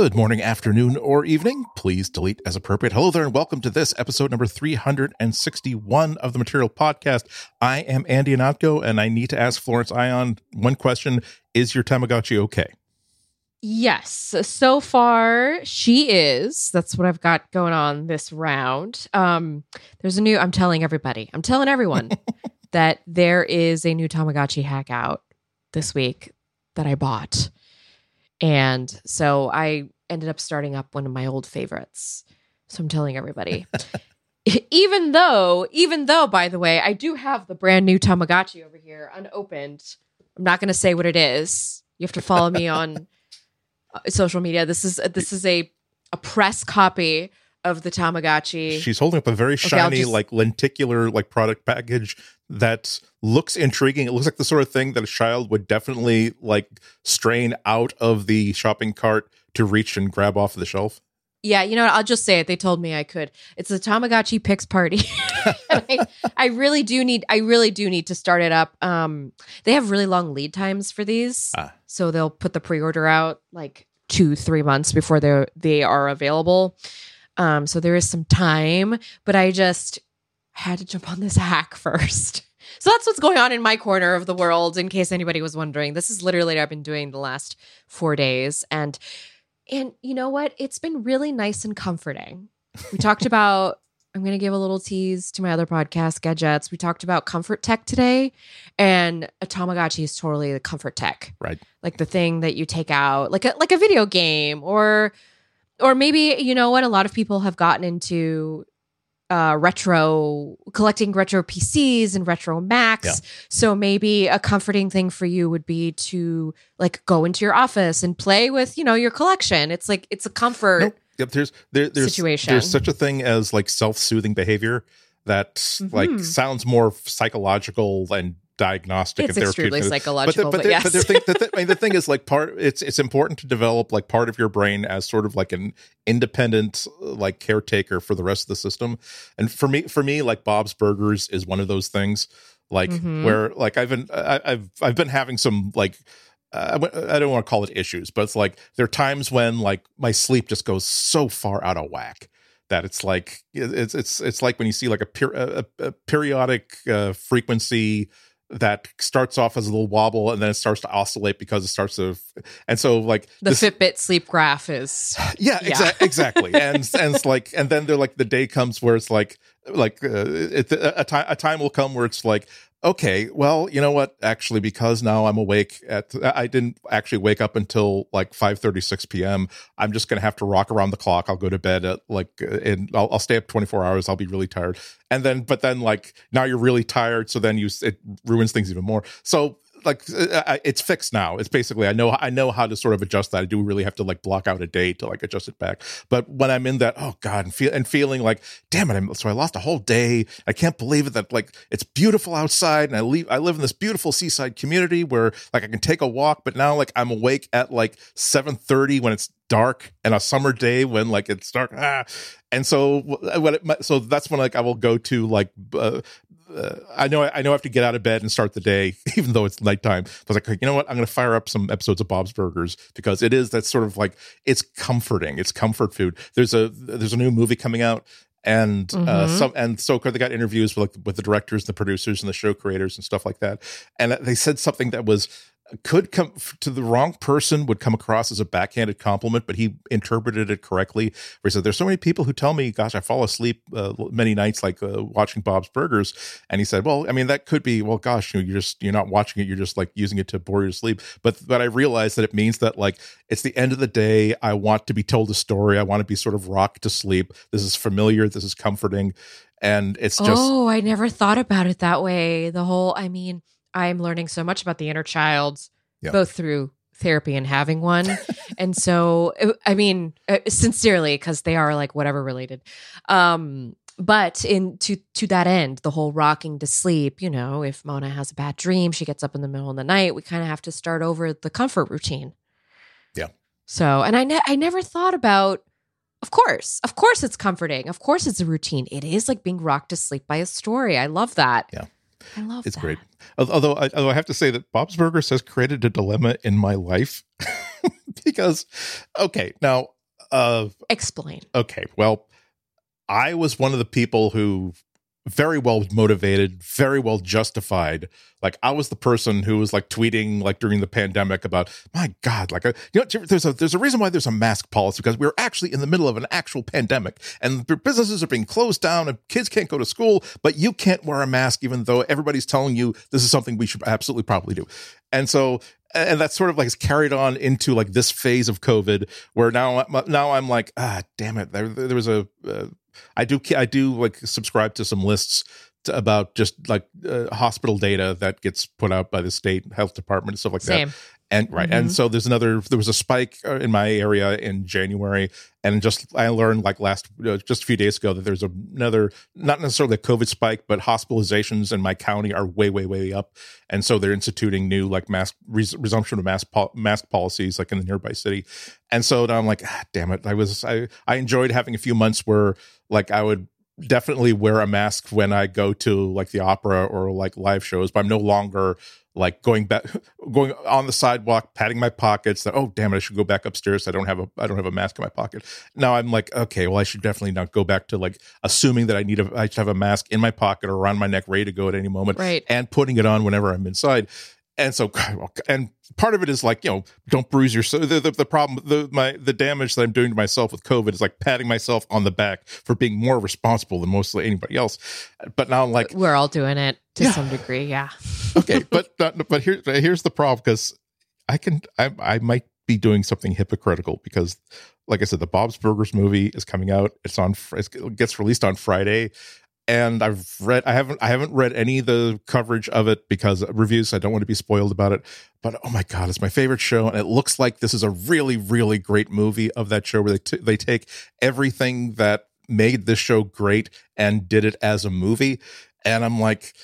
Good morning, afternoon, or evening. Please delete as appropriate. Hello there, and welcome to this episode number 361 of the Material Podcast. I am Andy Ihnatko, and I need to ask Florence Ion one question Is your Tamagotchi okay? Yes. So far, she is. That's what I've got going on this round. Um, there's a new, I'm telling everybody, I'm telling everyone that there is a new Tamagotchi hack out this week that I bought. And so I ended up starting up one of my old favorites. So I'm telling everybody. even though, even though, by the way, I do have the brand new Tamagotchi over here unopened. I'm not going to say what it is. You have to follow me on uh, social media. This is this is a a press copy of the Tamagotchi. She's holding up a very Okay, shiny, just- like lenticular, like product package that looks intriguing. It looks like the sort of thing that a child would definitely like strain out of the shopping cart to reach and grab off the shelf. Yeah, you know what? I'll just say it. They told me I could. It's a Tamagotchi Pix party. I, I really do need. I really do need to start it up. Um, they have really long lead times for these, Ah. so they'll put the pre-order out like two, three months before they they are available. Um, so there is some time, but I just had to jump on this hack first. So that's what's going on in my corner of the world. In case anybody was wondering, this is literally what I've been doing the last four days, and and you know what? It's been really nice and comforting. We talked about, I'm going to give a little tease to my other podcast, Gadgets. We talked about comfort tech today, and a Tamagotchi is totally the comfort tech. Right. Like the thing that you take out, like a, like a video game, or, or maybe, you know what? A lot of people have gotten into uh, retro collecting retro PCs and retro Macs. Yeah. So maybe a comforting thing for you would be to like go into your office and play with, you know, your collection. It's like it's a comfort. Nope. Yep. There's there, there's Situation. there's such a thing as like self-soothing behavior that like Mhm. sounds more psychological and diagnostic. It's and extremely therapeutic. psychological, but, the, yes. but the thing, the, thi- I mean, the thing is, like, part it's it's important to develop like part of your brain as sort of like an independent like caretaker for the rest of the system. And for me, for me, like Bob's Burgers is one of those things, like Mhm. where like I've been I, I've I've been having some like. Uh, I don't want to call it issues, but it's like there are times when like my sleep just goes so far out of whack that it's like it's it's it's like when you see like a, per, a, a periodic uh, frequency that starts off as a little wobble and then it starts to oscillate because it starts to and so like the this- Fitbit sleep graph is yeah, Yeah. exa- exactly and and it's like and then they're like the day comes where it's like like uh, it, a, time a time will come where it's like okay well you know what? Actually because now i'm awake at i didn't actually wake up until like 5 36 p.m i'm just gonna have to rock around the clock. I'll go to bed at like uh, and I'll, I'll stay up 24 hours. I'll be really tired. And then but then like now you're really tired so then you it ruins things even more. So like uh, it's fixed now. It's basically i know i know how to sort of adjust that. I do really have to like block out a day to like adjust it back. But when i'm in that oh god and feel and feeling like damn it I'm, so i lost a whole day. I can't believe it that like it's beautiful outside and i leave i live in this beautiful seaside community where like i can take a walk but now like i'm awake at like 7:30 when it's dark and a summer day when like it's dark. Ah. and so when it, so that's when like i will go to like uh, uh, I know I know I have to get out of bed and start the day, even though it's nighttime. I was like, you know what? I'm going to fire up some episodes of Bob's Burgers because it is that sort of like it's comforting. It's comfort food. There's a there's a new movie coming out, and uh, Mhm. some and so they got interviews with like with the directors, and the producers, and the show creators and stuff like that. And they said something that was could come to the wrong person would come across as a backhanded compliment, but he interpreted it correctly. Where he said, "There's so many people who tell me, gosh, I fall asleep uh, many nights like uh, watching Bob's Burgers." And he said, "Well, I mean, that could be, well, gosh, you you're just you're not watching it, you're just like using it to bore you to sleep." But but I realized that it means that like it's the end of the day. I want to be told a story. I want to be sort of rocked to sleep. This is familiar. This is comforting, and it's just oh, I never thought about it that way. The whole, I mean, I'm learning so much about the inner child, Yeah. both through therapy and having one. and so, I mean, uh, sincerely, because they are like whatever related. Um, but in to to that end, the whole rocking to sleep, you know, if Mona has a bad dream, she gets up in the middle of the night, we kind of have to start over the comfort routine. Yeah. So, and I ne- I never thought about of course, of course it's comforting. Of course it's a routine. It is like being rocked to sleep by a story. I love that. Yeah. I love it's that. great. Although I, although I have to say that Bob's Burgers has created a dilemma in my life because okay, now uh Explain. okay, well, I was one of the people who very well motivated, very well justified. Like I was the person who was like tweeting like during the pandemic about, my God, like uh, you know, there's a there's a reason why there's a mask policy because we're actually in the middle of an actual pandemic and businesses are being closed down and kids can't go to school, but you can't wear a mask even though everybody's telling you this is something we should absolutely probably do. And so and that's sort of like is carried on into like this phase of COVID, where now now I'm like, ah, damn it, there there was a uh, I do I do like subscribe to some lists to, about just like uh, hospital data that gets put out by the state health department and stuff like Same. that. And right, Mhm. and so there's another. There was a spike uh, in my area in January, and just I learned like last uh, just a few days ago that there's another not necessarily a COVID spike, but hospitalizations in my county are way way way up, and so they're instituting new like mask res- resumption of mask pol- mask policies like in the nearby city, and so now I'm like, ah, damn it, I was I I enjoyed having a few months where like I would definitely wear a mask when I go to like the opera or like live shows, but I'm no longer like going back going on the sidewalk patting my pockets. That oh damn it i should go back upstairs. I don't have a i don't have a mask in my pocket. Now i'm like okay well i should definitely not go back to like assuming that i need a i should have a mask in my pocket or around my neck ready to go at any moment Right. and putting it on whenever i'm inside and so and part of it is like you know don't bruise your so the, the, the problem the my the damage that i'm doing to myself with covid is like patting myself on the back for being more responsible than mostly anybody else but now i'm like We're all doing it to Yeah. some degree. Yeah. okay, but but here here's the problem because I can I I might be doing something hypocritical because like I said, the Bob's Burgers movie is coming out. It's on it gets released on Friday. And I've read I haven't I haven't read any of the coverage of it because reviews I don't want to be spoiled about it. But oh my god, it's my favorite show, and it looks like this is a really really great movie of that show where they t- they take everything that made this show great and did it as a movie. And I'm like,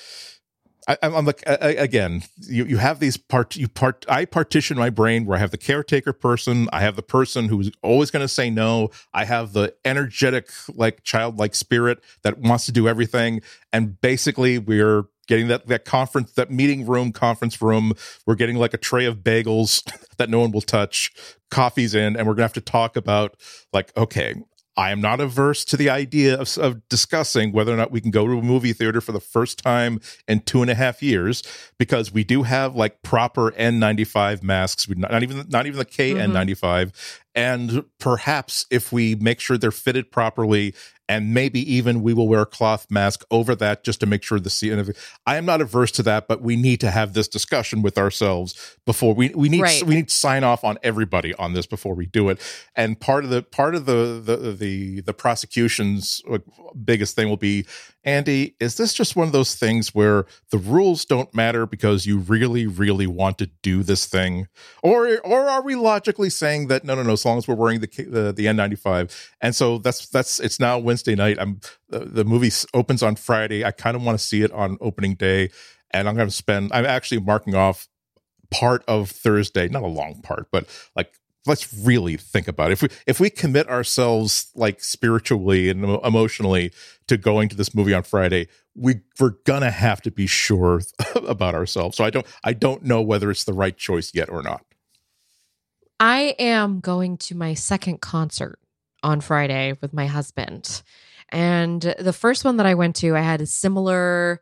I, I'm I'm like a- again, you you have these part you part I partition my brain where I have the caretaker person, I have the person who's always going to say no, I have the energetic like childlike spirit that wants to do everything, and basically we're getting that that conference that meeting room conference room we're getting like a tray of bagels that no one will touch coffee's in and we're gonna have to talk about like okay I am not averse to the idea of, of discussing whether or not we can go to a movie theater for the first time in two and a half years because we do have like proper N95 masks, we not, not even not even the KN95, mm-hmm. and perhaps if we make sure they're fitted properly, and maybe even we will wear a cloth mask over that just to make sure the scene. I am not averse to that, but we need to have this discussion with ourselves before we we need Right. we need to sign off on everybody on this before we do it. And part of the part of the the the, the prosecution's biggest thing will be, Andy, is this just one of those things where the rules don't matter because you really really want to do this thing, or or are we logically saying that no no no, as long as we're wearing the the, the N95, and so that's that's it's now Wednesday night. I'm the, the movie opens on Friday. I kind of want to see it on opening day, and I'm going to spend. I'm actually marking off part of Thursday, not a long part, but like let's really think about it. If we if we commit ourselves like spiritually and emotionally to going to this movie on Friday, we we're gonna have to be sure about ourselves. So I don't I don't know whether it's the right choice yet or not. I am going to my second concert on Friday with my husband. And the first one that I went to, I had a similar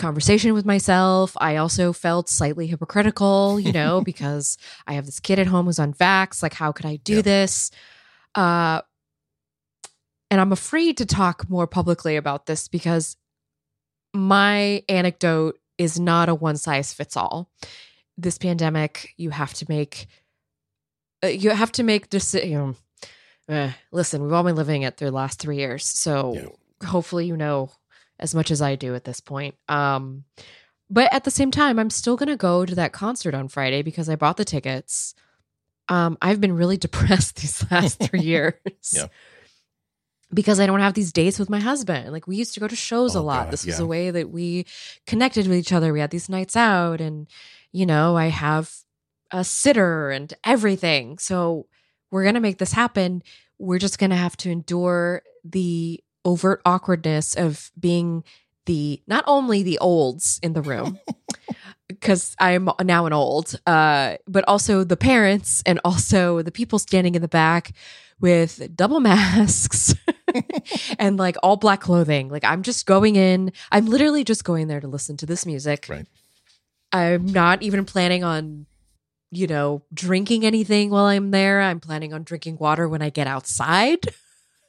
conversation with myself. I also felt slightly hypocritical, you know, because I have this kid at home who's on vax. Like, how could I do Yeah. this? Uh, and I'm afraid to talk more publicly about this because my anecdote is not a one size fits all. This pandemic, you have to make uh, you have to make decisions. Uh, listen, we've all been living it through the last three years, so Yeah. hopefully you know as much as I do at this point. Um, but at the same time, I'm still gonna go to that concert on Friday because I bought the tickets. Um, I've been really depressed these last three years. Yeah. Because I don't have these dates with my husband. Like we used to go to shows a Oh, lot. God, this was a way that we connected with each other. We had these nights out, and you know, I have a sitter and everything. So we're going to make this happen. We're just going to have to endure the overt awkwardness of being the not only the olds in the room, because I'm now an old, uh, but also the parents and also the people standing in the back with double masks and like all black clothing. Like I'm just going in. I'm literally just going there to listen to this music. Right. I'm not even planning on, you know, drinking anything while I'm there. I'm planning on drinking water when I get outside.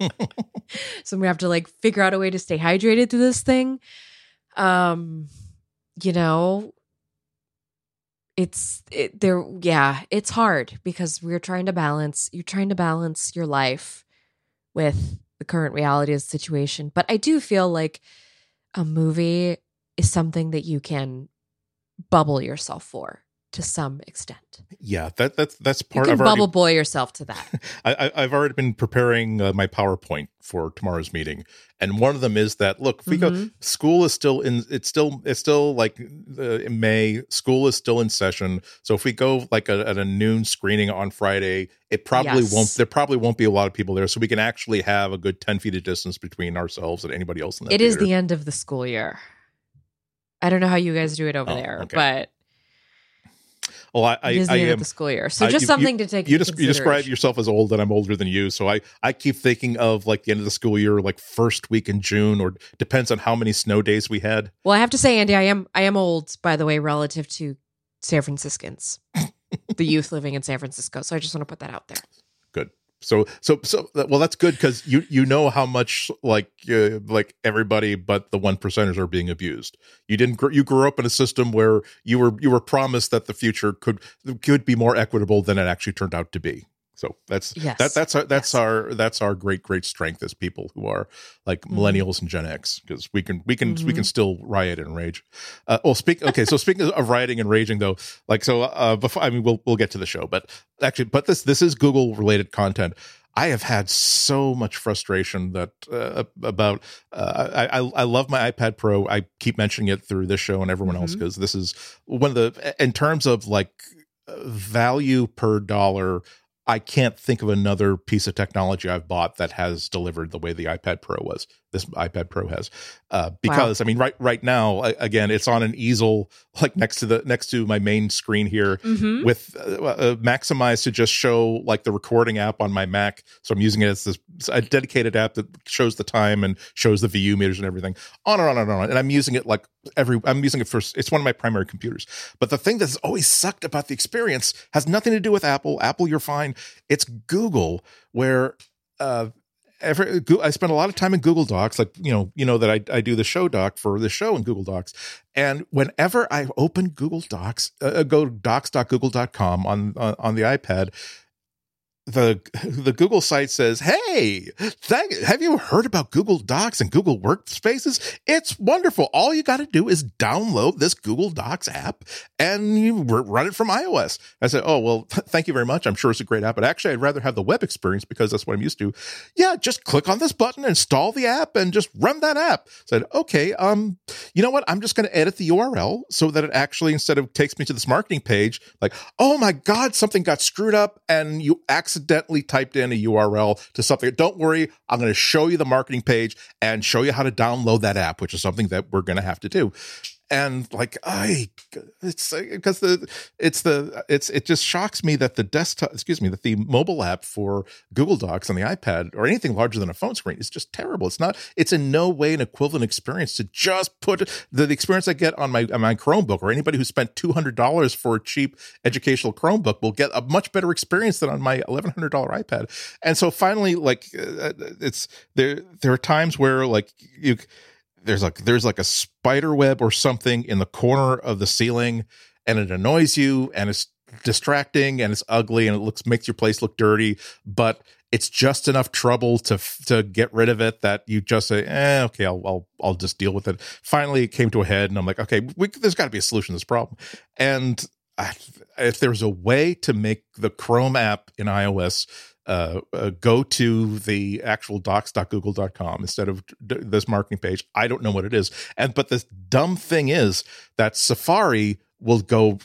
so I'm have to like figure out a way to stay hydrated through this thing. Um, you know, it's it, there. Yeah, it's hard because we're trying to balance. You're trying to balance your life with the current reality of the situation. But I do feel like a movie is something that you can bubble yourself for to some extent. Yeah, that that's that's part you of can bubble boy yourself to that. I, I, have already been preparing uh, my PowerPoint for tomorrow's meeting, and one of them is that look, we Mm-hmm. go, school is still in. It's still it's still like uh, in May. School is still in session. So if we go like a, at a noon screening on Friday, it probably Yes. won't. There probably won't be a lot of people there, so we can actually have a good ten feet of distance between ourselves and anybody else in the It is theater. the end of the school year. I don't know how you guys do it over Oh, there, okay. but Well, I, I, the I am of the school year. So I- just you- something to take. you, into des- you describe yourself as old and i'm older than you so i i keep thinking of like the end of the school year like first week in june or depends on how many snow days we had Well, I have to say, Andy, I am I am old, by the way, relative to San Franciscans, the youth living in San Francisco. So I just want to put that out there. good so so so well that's good because you you know how much like uh, like everybody but the one percenters are being abused. You didn't gr- you grew up in a system where you were you were promised that the future could could be more equitable than it actually turned out to be so that's Yes. that that's our that's Yes. our that's our great great strength as people who are like Mhm. millennials and Gen X because we can we can we Mhm. can still riot and rage. Uh, well, speak okay. So speaking of rioting and raging, though, like so, uh, before I mean, we'll we'll get to the show, but actually, but this this is Google related content. I have had so much frustration that uh, about. Uh, I, I love my iPad Pro. I keep mentioning it through this show and everyone else Mhm. because this is one of the in terms of like value per dollar. I can't think of another piece of technology I've bought that has delivered the way the iPad Pro was. This iPad Pro has, uh, because I mean, right right now, again, it's on an easel like next to the next to my main screen here, Mm-hmm. with uh, uh, maximized to just show like the recording app on my Mac. So I'm using it as this a dedicated app that shows the time and shows the VU meters and everything. On and on and on. And I'm using it like every. I'm using it for. It's one of my primary computers. But the thing that's always sucked about the experience has nothing to do with Apple. Apple, you're fine. It's Google where. uh Every, Goo- I spend a lot of time in Google Docs, like you know, you know that I, I do the show doc for the show in Google Docs, and whenever I open Google Docs, uh, go docs.google.com on, on on the iPad, the the Google site says, "Hey, have you heard about Google Docs and Google Workspaces? It's wonderful. All you got to do is download this Google Docs app and you run it from iOS." I said, "Oh well, th- thank you very much. I'm sure it's a great app, but actually, I'd rather have the web experience because that's what I'm used to." Yeah, just click on this button, install the app, and just run that app. I said, "Okay, um, you know what? I'm just going to edit the URL so that it actually instead of takes me to this marketing page, like, oh my god, something got screwed up and you accidentally typed in a URL to something. Don't worry, I'm going to show you the marketing page and show you how to download that app, which is something that we're going to have to do." And like, I, it's because the it's the it's it just shocks me that the desktop, excuse me, that the mobile app for Google Docs on the iPad or anything larger than a phone screen is just terrible. It's not. It's in no way an equivalent experience to just put the, the experience I get on my on my Chromebook or anybody who spent two hundred dollars for a cheap educational Chromebook will get a much better experience than on my eleven hundred dollar iPad. And so finally, like uh, it's there. There are times where like you there's like there's like a spider web or something in the corner of the ceiling and it annoys you and it's distracting and it's ugly and it looks makes your place look dirty but it's just enough trouble to to get rid of it that you just say eh, okay I'll, I'll I'll just deal with it. Finally it came to a head and I'm like okay we, there's got to be a solution to this problem. And I, if there's a way to make the Chrome app in iOS uh, uh, go to the actual docs.google.com instead of d- this marketing page. I don't know what it is. And but the dumb thing is that Safari will go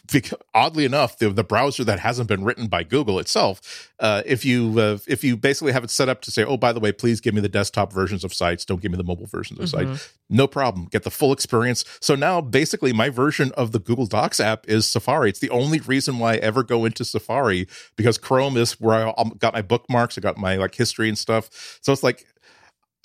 oddly enough the, the browser that hasn't been written by google itself uh, if you uh, if you basically have it set up to say oh by the way please give me the desktop versions of sites. Don't give me the mobile versions of mm-hmm. sites no problem. Get the full experience. So now basically my version of the google docs app is safari. It's the only reason why i ever go into safari because chrome is where i got my bookmarks. I got my like history and stuff. So it's like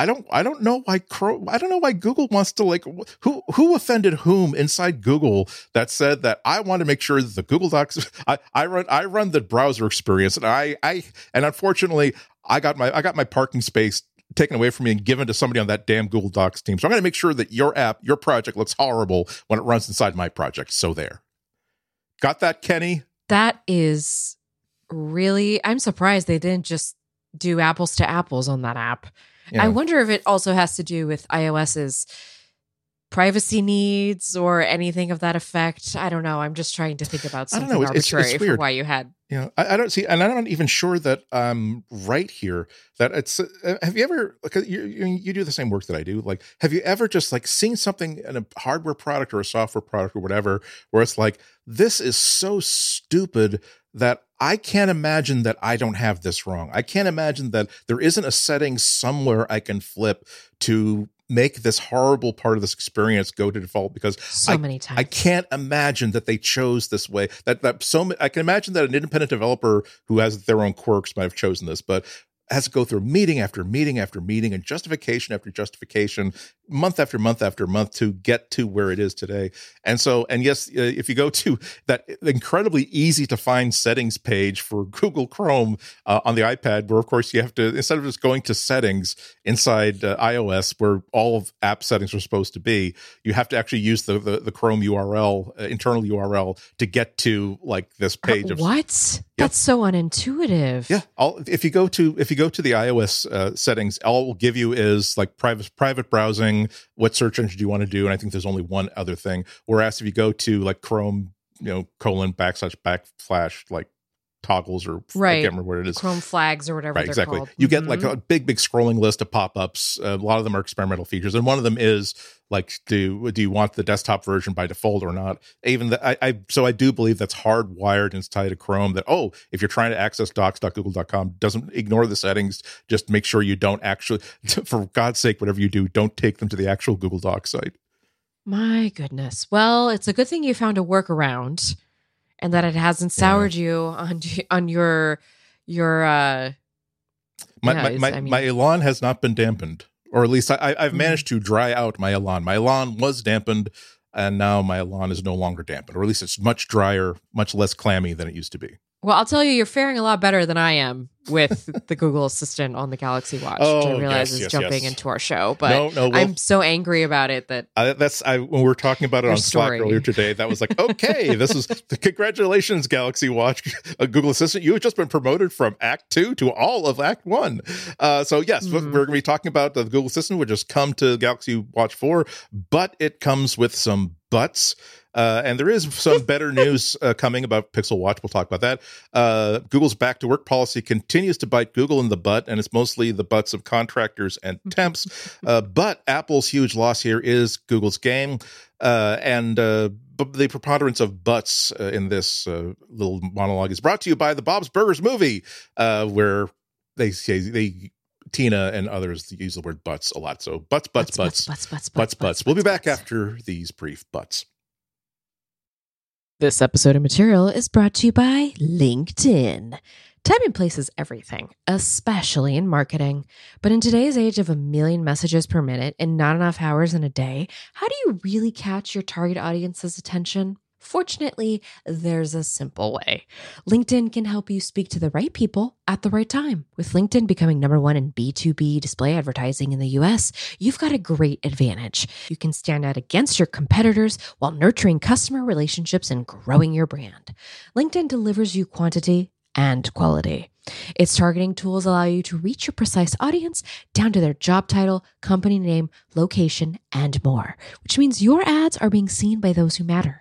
I don't I don't know why I don't know why Google wants to like who who offended whom inside Google that said that I want to make sure that the Google Docs I, I run I run the browser experience and I I and unfortunately I got my I got my parking space taken away from me and given to somebody on that damn Google Docs team. So I'm going to make sure that your app, your project looks horrible when it runs inside my project. So there. Got that, Kenny? That is really I'm surprised they didn't just do apples to apples on that app. I wonder if it also has to do with iOS's privacy needs or anything of that effect. I don't know. I'm just trying to think about something arbitrary it's, it's for why you had. Yeah, I, I, don't see, and I'm not even sure that I'm right here. That it's. Uh, have you ever? Like, you, you, you do the same work that I do. Like, have you ever just like seen something in a hardware product or a software product or whatever, where it's like this is so stupid that I can't imagine that I don't have this wrong. I can't imagine that there isn't a setting somewhere I can flip to make this horrible part of this experience go to default because so I, many times I can't imagine that they chose this way. That that so I can imagine that an independent developer who has their own quirks might have chosen this, but has to go through meeting after meeting after meeting and justification after justification month after month after month to get to where it is today. And so, and yes, uh, if you go to that incredibly easy to find settings page for Google Chrome uh, on the iPad, where of course you have to, instead of just going to settings inside uh, iOS where all of app settings are supposed to be, you have to actually use the, the, the Chrome URL, uh, internal URL to get to like this uh, page. of what? Yep. That's so unintuitive. Yeah. I'll, if you go to, if you go to the iOS uh, settings, all it will give you is like private, private browsing, what search engine do you want to do? And I think there's only one other thing. Whereas if you go to like Chrome, you know, colon backslash backslash like toggles or right. I can't remember what it is. Chrome flags or whatever. Right, exactly. Called. You mm-hmm. get like mm-hmm. a big, big scrolling list of pop-ups. Uh, a lot of them are experimental features, and one of them is like, do do you want the desktop version by default or not? Even the, I, I so I do believe that's hardwired inside of Chrome. That oh, if you're trying to access docs.google.com, doesn't ignore the settings. Just make sure you don't actually, for God's sake, whatever you do, don't take them to the actual Google Docs site. My goodness. Well, it's a good thing you found a workaround and that it hasn't soured yeah. you on on your your uh my my, my, I mean, my, elan has not been dampened or at least I, i've mm-hmm. managed to dry out my elan my elan was dampened and now my elan is no longer dampened or at least it's much drier much less clammy than it used to be well i'll tell you you're faring a lot better than i am with the Google Assistant on the Galaxy Watch, oh, which I realize yes, is yes, jumping yes. into our show. But no, no, well, I'm so angry about it that uh, that's I when we were talking about it on story. Slack earlier today. That was like, okay, this is congratulations, Galaxy Watch, uh, Google Assistant. You have just been promoted from Act Two to all of Act One. Uh, so yes, mm-hmm. we're going to be talking about the Google Assistant, which has come to Galaxy Watch Four, but it comes with some buts. Uh, and there is some better news uh, coming about Pixel Watch. We'll talk about that. Uh, Google's back to work policy continues to bite Google in the butt, and it's mostly the butts of contractors and temps. Uh, but Apple's huge loss here is Google's game. Uh, and uh, the preponderance of butts in this little monologue is brought to you by the Bob's Burgers movie, where they say they Tina and others use the word butts a lot. So butts, butts, butts, butts, butts, butts, butts. We'll be back after these brief butts. This episode of material is brought to you by LinkedIn. Time and place is everything, especially in marketing. But in today's age of a million messages per minute and not enough hours in a day, how do you really catch your target audience's attention? Fortunately, there's a simple way. LinkedIn can help you speak to the right people at the right time. With LinkedIn becoming number one in B2B display advertising in the US, you've got a great advantage. You can stand out against your competitors while nurturing customer relationships and growing your brand. LinkedIn delivers you quantity and quality. Its targeting tools allow you to reach your precise audience down to their job title, company name, location, and more, which means your ads are being seen by those who matter.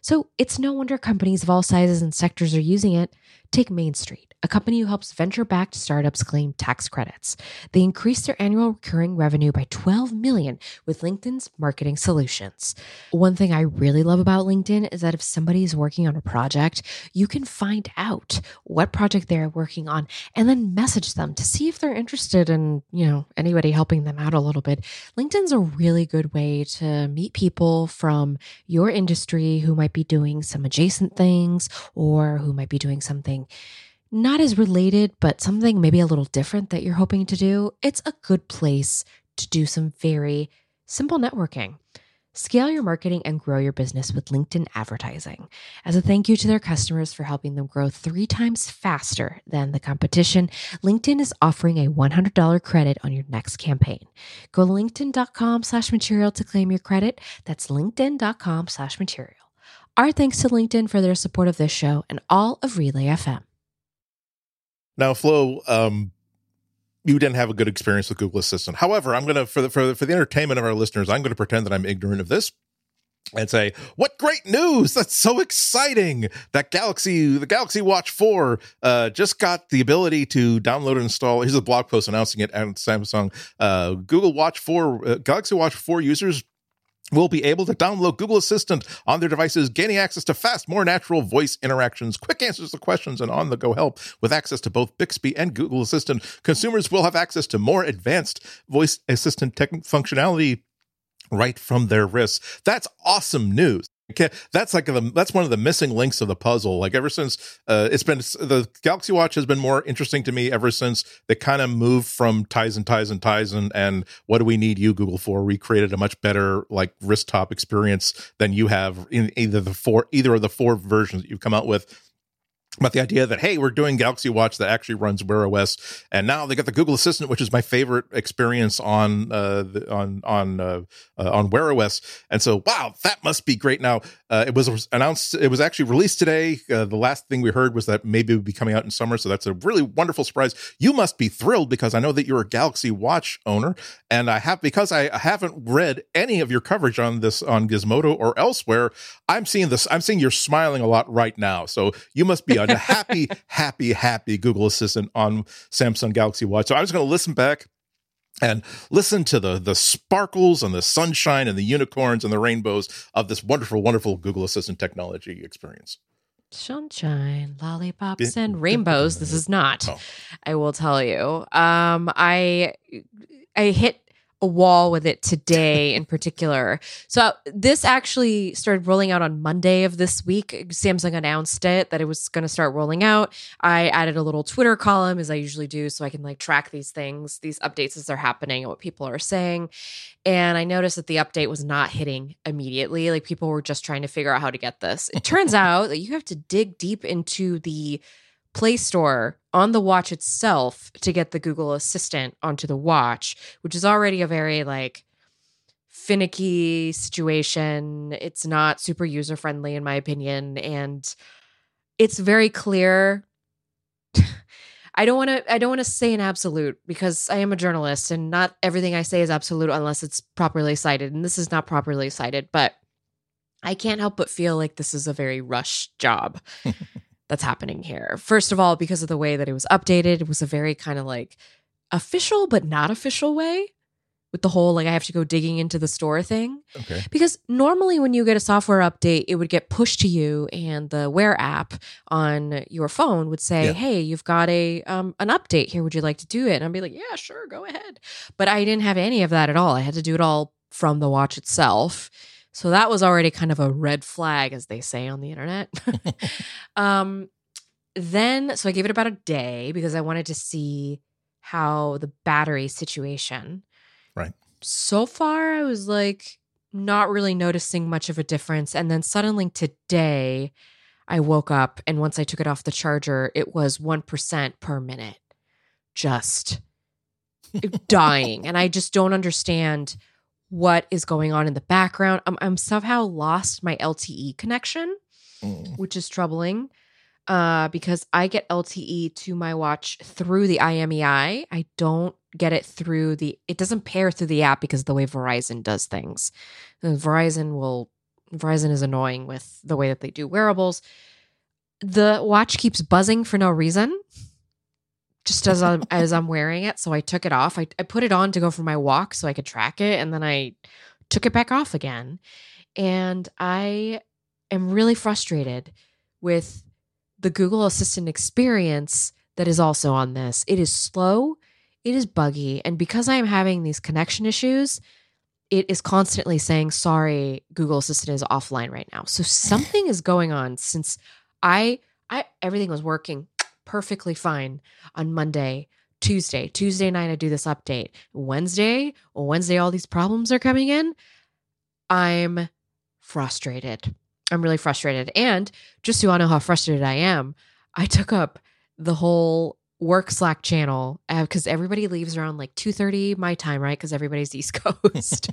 So it's no wonder companies of all sizes and sectors are using it. Take Main Street. A company who helps venture backed startups claim tax credits. They increased their annual recurring revenue by 12 million with LinkedIn's marketing solutions. One thing I really love about LinkedIn is that if somebody is working on a project, you can find out what project they're working on and then message them to see if they're interested in, you know, anybody helping them out a little bit. LinkedIn's a really good way to meet people from your industry who might be doing some adjacent things or who might be doing something not as related, but something maybe a little different that you're hoping to do, it's a good place to do some very simple networking. Scale your marketing and grow your business with LinkedIn advertising. As a thank you to their customers for helping them grow three times faster than the competition, LinkedIn is offering a $100 credit on your next campaign. Go to linkedin.com slash material to claim your credit. That's linkedin.com slash material. Our thanks to LinkedIn for their support of this show and all of Relay FM. Now, Flo, um, you didn't have a good experience with Google Assistant. However, I'm gonna for the for the, for the entertainment of our listeners, I'm going to pretend that I'm ignorant of this and say, "What great news! That's so exciting! That Galaxy, the Galaxy Watch Four, uh, just got the ability to download and install." Here's a blog post announcing it at Samsung. Uh, Google Watch Four, uh, Galaxy Watch Four users will be able to download Google Assistant on their devices, gaining access to fast, more natural voice interactions, quick answers to questions, and on the go help with access to both Bixby and Google Assistant. Consumers will have access to more advanced voice assistant tech functionality right from their wrists. That's awesome news. That's like the that's one of the missing links of the puzzle. Like ever since uh, it's been the Galaxy Watch has been more interesting to me ever since they kind of moved from Tizen ties and Tizen and what do we need you Google for? We created a much better like wrist top experience than you have in either the four either of the four versions that you've come out with but the idea that hey we're doing galaxy watch that actually runs wear os and now they got the google assistant which is my favorite experience on uh the, on on uh, uh, on wear os and so wow that must be great. Now uh, it was announced it was actually released today. Uh, the last thing we heard was that maybe it would be coming out in summer so that's a really wonderful surprise. You must be thrilled because i know that you're a galaxy watch owner and i have because i haven't read any of your coverage on this on gizmodo or elsewhere i'm seeing this i'm seeing you're smiling a lot right now. So you must be a happy, happy, happy Google Assistant on Samsung Galaxy Watch. So I'm just going to listen back and listen to the the sparkles and the sunshine and the unicorns and the rainbows of this wonderful, wonderful Google Assistant technology experience. Sunshine, lollipops, and rainbows. This is not. Oh. I will tell you. Um, I I hit a wall with it today in particular. So this actually started rolling out on Monday of this week. Samsung announced it that it was going to start rolling out. I added a little Twitter column as I usually do so I can like track these things, these updates as they're happening and what people are saying. And I noticed that the update was not hitting immediately. Like people were just trying to figure out how to get this. It turns out that you have to dig deep into the Play Store on the watch itself to get the Google Assistant onto the watch, which is already a very like finicky situation. It's not super user friendly, in my opinion. And it's very clear. I don't want to I don't want to say an absolute because I am a journalist and not everything I say is absolute unless it's properly cited and this is not properly cited but I can't help but feel like this is a very rushed job. that's happening here. First of all, because of the way that it was updated, it was a very kind of like official but not official way with the whole like I have to go digging into the store thing. Okay. Because normally when you get a software update, it would get pushed to you and the Wear app on your phone would say, yeah. "Hey, you've got a um an update here. Would you like to do it?" And I'd be like, "Yeah, sure, go ahead." But I didn't have any of that at all. I had to do it all from the watch itself. So that was already kind of a red flag, as they say on the internet. um, then, so I gave it about a day because I wanted to see how the battery situation. Right. So far, I was like not really noticing much of a difference. And then suddenly today, I woke up and once I took it off the charger, it was 1% per minute, just dying. And I just don't understand what is going on in the background. I'm, I'm somehow lost my LTE connection, mm. which is troubling uh, because I get LTE to my watch through the IMEI. I don't get it through the, it doesn't pair through the app because the way Verizon does things. And Verizon will, Verizon is annoying with the way that they do wearables. The watch keeps buzzing for no reason. Just as I'm as I'm wearing it. So I took it off. I, I put it on to go for my walk so I could track it, and then I took it back off again. And I am really frustrated with the Google Assistant experience that is also on this. It is slow, it is buggy, and because I am having these connection issues, it is constantly saying, "Sorry, Google Assistant is offline right now." So something is going on since I I everything was working perfectly fine on Monday, Tuesday. Tuesday night I do this update. Wednesday, Wednesday all these problems are coming in. I'm frustrated. I'm really frustrated. And just so you all know how frustrated I am, I took up the whole work Slack channel because uh, everybody leaves around like 2.30 my time, right? Because everybody's East Coast.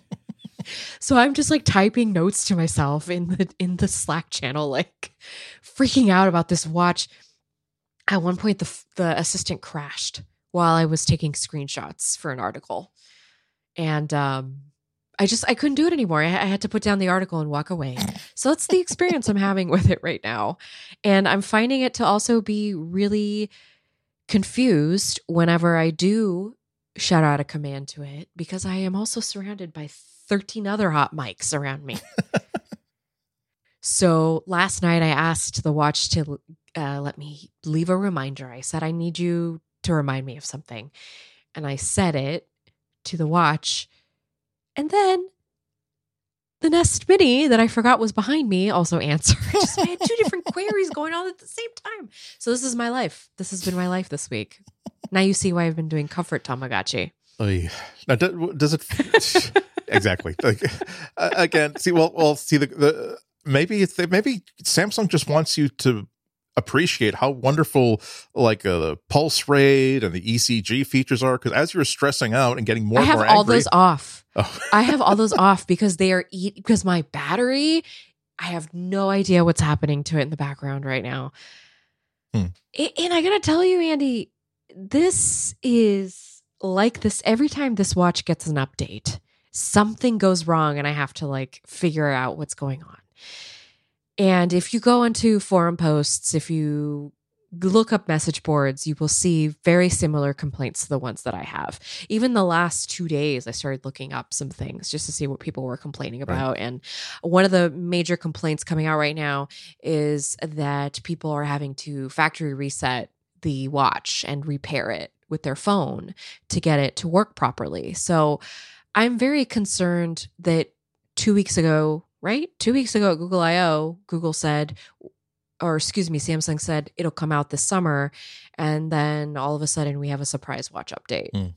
so I'm just like typing notes to myself in the in the Slack channel, like freaking out about this watch. At one point, the the assistant crashed while I was taking screenshots for an article, and um, I just I couldn't do it anymore. I, I, had to put down the article and walk away. So that's the experience I'm having with it right now, and I'm finding it to also be really confused whenever I do shout out a command to it because I am also surrounded by 13 other hot mics around me. so last night I asked the watch to uh, let me leave a reminder. I said I need you to remind me of something, and I said it to the watch and then the Nest Mini that I forgot was behind me also answered. Just, I had two different queries going on at the same time. So this is my life. This has been my life this week. Now you see why I've been doing comfort Tamagotchi. Oy. Now, does it exactly like again? See, well, well, see the, the maybe maybe Samsung just wants you to appreciate how wonderful like uh, the pulse rate and the ECG features are because as you're stressing out and getting more, I have more all those off. Oh. I have all those off because they are eat because my battery. I have no idea what's happening to it in the background right now. Hmm. and I gotta tell you, Andy, this is like this every time this watch gets an update, something goes wrong, and I have to like figure out what's going on. And if you go into forum posts, if you look up message boards, you will see very similar complaints to the ones that I have. Even the last two days, I started looking up some things just to see what people were complaining about. Right. And one of the major complaints coming out right now is that people are having to factory reset the watch and repair it with their phone to get it to work properly. So I'm very concerned that two weeks ago, right? Two weeks ago at Google I/O, Google said, or excuse me, Samsung said it'll come out this summer, and then all of a sudden we have a surprise watch update. Mm.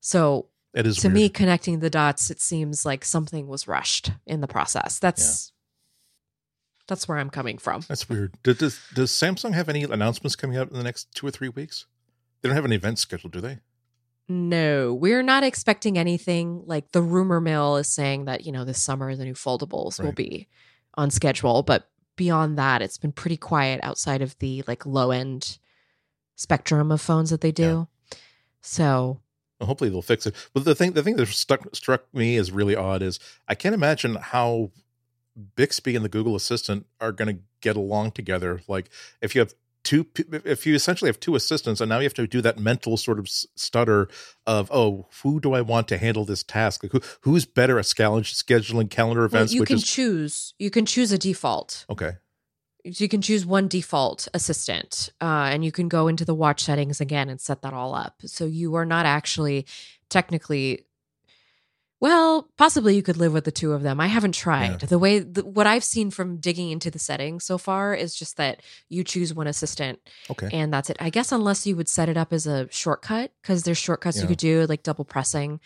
So it is to weird. me connecting the dots. It seems like something was rushed in the process. That's yeah. that's where I'm coming from. That's weird. Does does Samsung have any announcements coming out in the next two or three weeks? They don't have an event scheduled, do they? No, we're not expecting anything. Like the rumor mill is saying that, you know, this summer the new foldables right. will be on schedule. But beyond that, it's been pretty quiet outside of the like low end spectrum of phones that they do. Yeah. So well, hopefully they'll fix it. But the thing the thing that stuck struck me as really odd is I can't imagine how Bixby and the Google Assistant are going to get along together. Like if you have two if you essentially have two assistants and now you have to do that mental sort of stutter of oh who do i want to handle this task? Like who who's better at scheduling calendar events well, you can is, choose you can choose a default. Okay. So you can choose one default assistant uh, and you can go into the watch settings again and set that all up. So you are not actually technically well, possibly you could live with the two of them. I haven't tried. Yeah. The way the, what I've seen from digging into the settings so far is just that you choose one assistant, okay, and that's it. I guess unless you would set it up as a shortcut, because there's shortcuts yeah. you could do like double pressing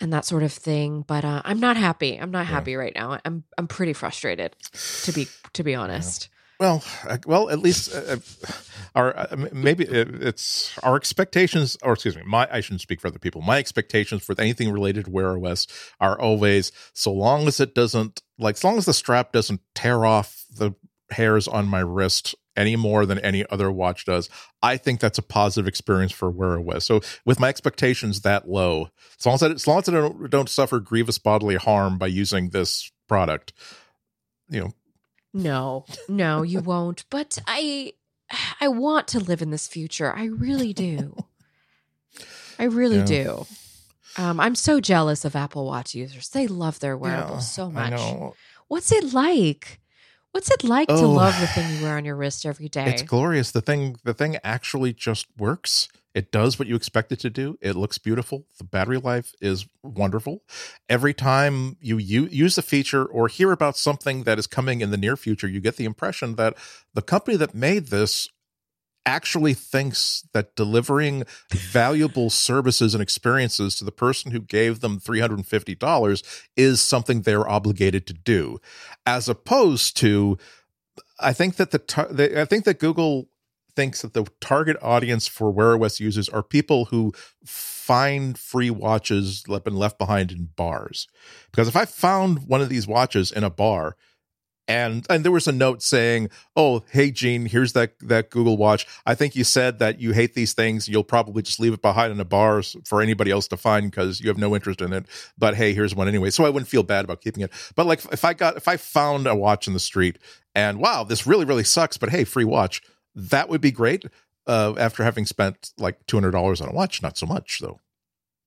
and that sort of thing. But uh, I'm not happy. I'm not yeah. happy right now. I'm I'm pretty frustrated, to be to be honest. Well, well, at least uh, uh our uh, maybe it's our expectations, or excuse me, my I shouldn't speak for other people. My expectations for anything related to Wear OS are always so long as it doesn't like, as long as the strap doesn't tear off the hairs on my wrist any more than any other watch does. I think that's a positive experience for Wear OS. So with my expectations that low, as long as I, as long as I don't, don't suffer grievous bodily harm by using this product, you know, no, no, you won't. But I, I want to live in this future. I really do. I really Yeah. do. Um, I'm so jealous of Apple Watch users. They love their wearables Yeah, so much. What's it like? What's it like to Oh. love the thing you wear on your wrist every day? It's glorious. The thing the thing actually just works. It does what you expect it to do. It looks beautiful. The battery life is wonderful. Every time you use the feature or hear about something that is coming in the near future, you get the impression that the company that made this actually thinks that delivering valuable services and experiences to the person who gave them $350 is something they're obligated to do as opposed to I think that the I think that Google thinks that the target audience for Wear OS users are people who find free watches that have been left behind in bars. Because if I found one of these watches in a bar and and there was a note saying, "Oh, hey Gene, here's that that Google watch. I think you said that you hate these things. You'll probably just leave it behind in a bar for anybody else to find because you have no interest in it. But hey, here's one anyway." So I wouldn't feel bad about keeping it. But like if I got if I found a watch in the street and wow, this really really sucks, but hey, free watch, that would be great. Uh, after having spent like two hundred dollars on a watch, not so much though.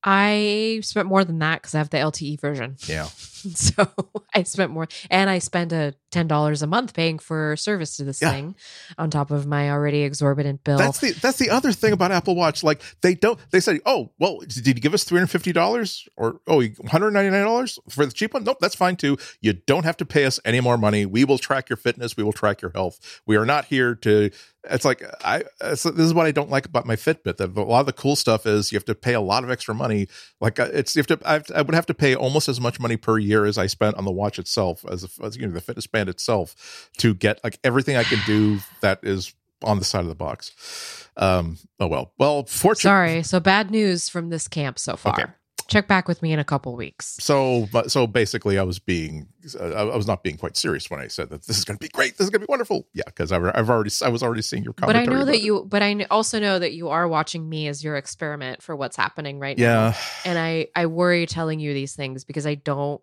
I spent more than that because I have the LTE version. Yeah. So I spent more, and I spend a ten dollars a month paying for service to this Yeah. thing, on top of my already exorbitant bill. That's the that's the other thing about Apple Watch. Like they don't they say, oh well, did you give us three hundred fifty dollars or oh one hundred ninety nine dollars for the cheap one? Nope, that's fine too. You don't have to pay us any more money. We will track your fitness. We will track your health. We are not here to. It's like I. It's, this is what I don't like about my Fitbit. That a lot of the cool stuff is you have to pay a lot of extra money. Like uh, it's you have to. I, have I would have to pay almost as much money per year as I spent on the watch itself, as, as you know the fitness band itself, to get like everything I can do that is on the side of the box. Um. Oh well. Well, fortunately. Sorry, so bad news from this camp so far. Okay. Check back with me in a couple weeks. So, but so basically, I was being, uh, I was not being quite serious when I said that this is going to be great. This is going to be wonderful. Yeah, because I've, I've already, I was already seeing your But I know that you, but I also know that you are watching me as your experiment for what's happening right now. Yeah. and I I worry telling you these things because I don't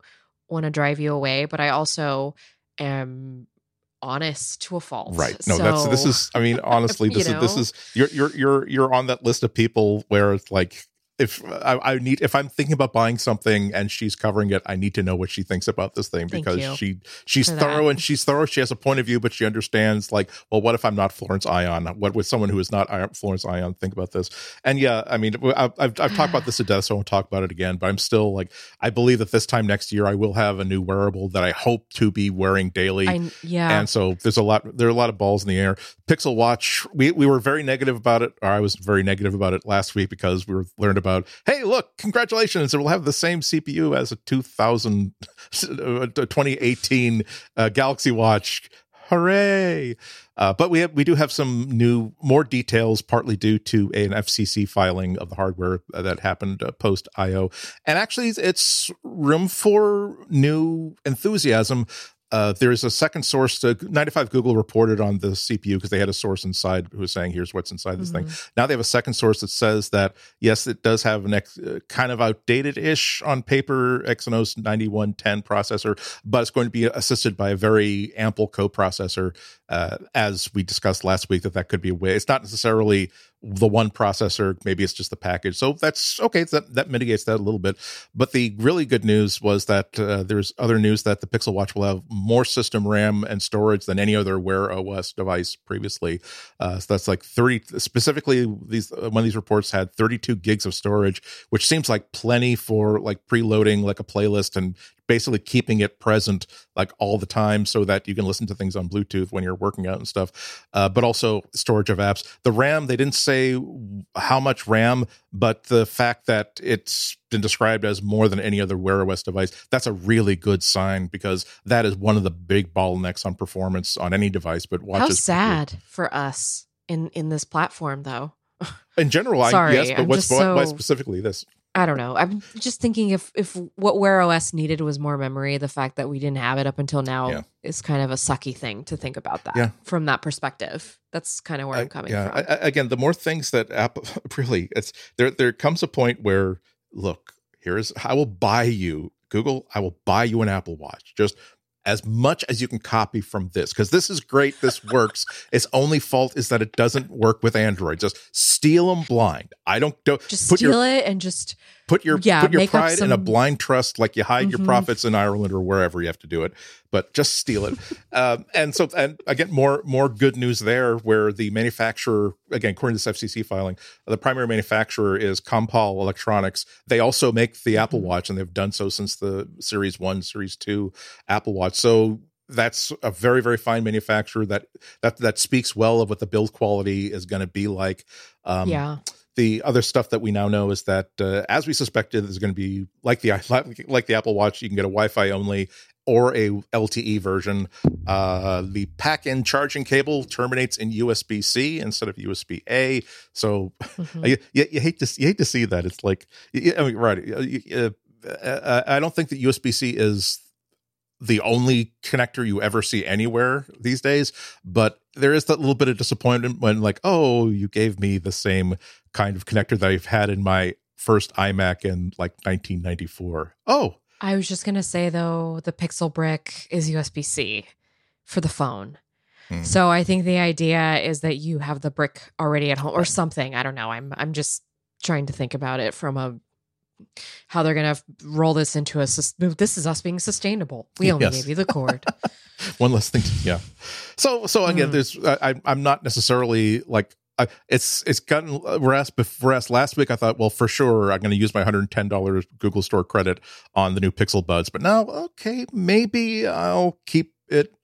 want to drive you away, but I also am honest to a fault. Right. No, that's this is. I mean, honestly, this is this is you're you're you're you're on that list of people where it's like if I, I need if I'm thinking about buying something and she's covering it, I need to know what she thinks about this thing because she she's for that. thorough and she's thorough. She has a point of view, but she understands like, well, what if I'm not Florence Ion? What would someone who is not Florence Ion think about this? And yeah, I mean, I've I've, I've talked about this to death, so I won't talk about it again. But I'm still like, I believe that this time next year, I will have a new wearable that I hope to be wearing daily. I yeah. And so there's a lot there are a lot of balls in the air. Pixel Watch, we, we were very negative about it, or I was very negative about it last week because we were learned about, hey, look, congratulations, it will have the same CPU as a 2000 uh, 2018 uh, Galaxy Watch. Hooray! Uh, but we have, we do have some new more details, partly due to an FCC filing of the hardware uh, that happened uh, post IO, and actually it's room for new enthusiasm. Uh, there's a second source. To, 95 Google reported on the CPU because they had a source inside who was saying, "Here's what's inside this thing." Now they have a second source that says that yes, it does have an ex, uh, kind of outdated-ish on paper Exynos 9110 processor, but it's going to be assisted by a very ample coprocessor. Uh, as we discussed last week, that that could be a way. It's not necessarily the one processor. Maybe it's just the package. So that's okay. That that mitigates that a little bit. But the really good news was that uh, there's other news that the Pixel Watch will have more system RAM and storage than any other Wear OS device previously. Uh, so that's like 30. Specifically, these uh, one of these reports had 32 gigs of storage, which seems like plenty for like preloading like a playlist and basically keeping it present like all the time so that you can listen to things on Bluetooth when you're working out and stuff. Uh, but also storage of apps. The RAM, they didn't say how much RAM, but the fact that it's been described as more than any other Wear OS device, that's a really good sign because that is one of the big bottlenecks on performance on any device. But How watches sad for us in in this platform though. in general. I, yes, but what's why, why specifically this? I don't know. I'm just thinking if if what Wear OS needed was more memory, the fact that we didn't have it up until now Yeah. is kind of a sucky thing to think about that Yeah. from that perspective. That's kind of where I- I'm coming yeah, from. I- again, the more things that Apple really, it's there. There comes a point where, look, here's I will buy you Google. I will buy you an Apple Watch. Just as much as you can copy from this because this is great. This works. its only fault is that it doesn't work with Android. Just steal them blind. I don't do, just steal your, it and just put your yeah, put your pride some... in a blind trust, like you hide mm-hmm. your profits in Ireland or wherever you have to do it. But just steal it. um, and so, and again, more more good news there, where the manufacturer, again, according to this FCC filing, the primary manufacturer is Compal Electronics. They also make the Apple mm-hmm. Watch, and they've done so since the Series One, Series Two Apple Watch. So that's a very very fine manufacturer that that that speaks well of what the build quality is going to be like um, yeah the other stuff that we now know is that uh, as we suspected there's going to be like the like the apple watch you can get a wi-fi only or a lte version. Uh, the pack-in charging cable terminates in usb-c instead of usb-a so mm-hmm. you, you, hate to you hate to see that. It's like i mean right uh, uh, i don't think that usb-c is the only connector you ever see anywhere these days but there is that little bit of disappointment when like oh you gave me the same kind of connector that i've had in my first imac in like 1994 oh. I was just going to say though the pixel brick is usb-c for the phone. Hmm. so i think the idea is that you have the brick already at home or something. I don't know. I'm i'm just trying to think about it from a how they're going to roll this into a this is us being sustainable. We only yes. gave you the cord one less thing to, yeah. So so again mm. there's I, i'm not necessarily like I, it's it's gotten whereas whereas last week I thought well for sure I'm going to use my hundred and ten dollars Google Store credit on the new Pixel Buds, but now okay maybe I'll keep it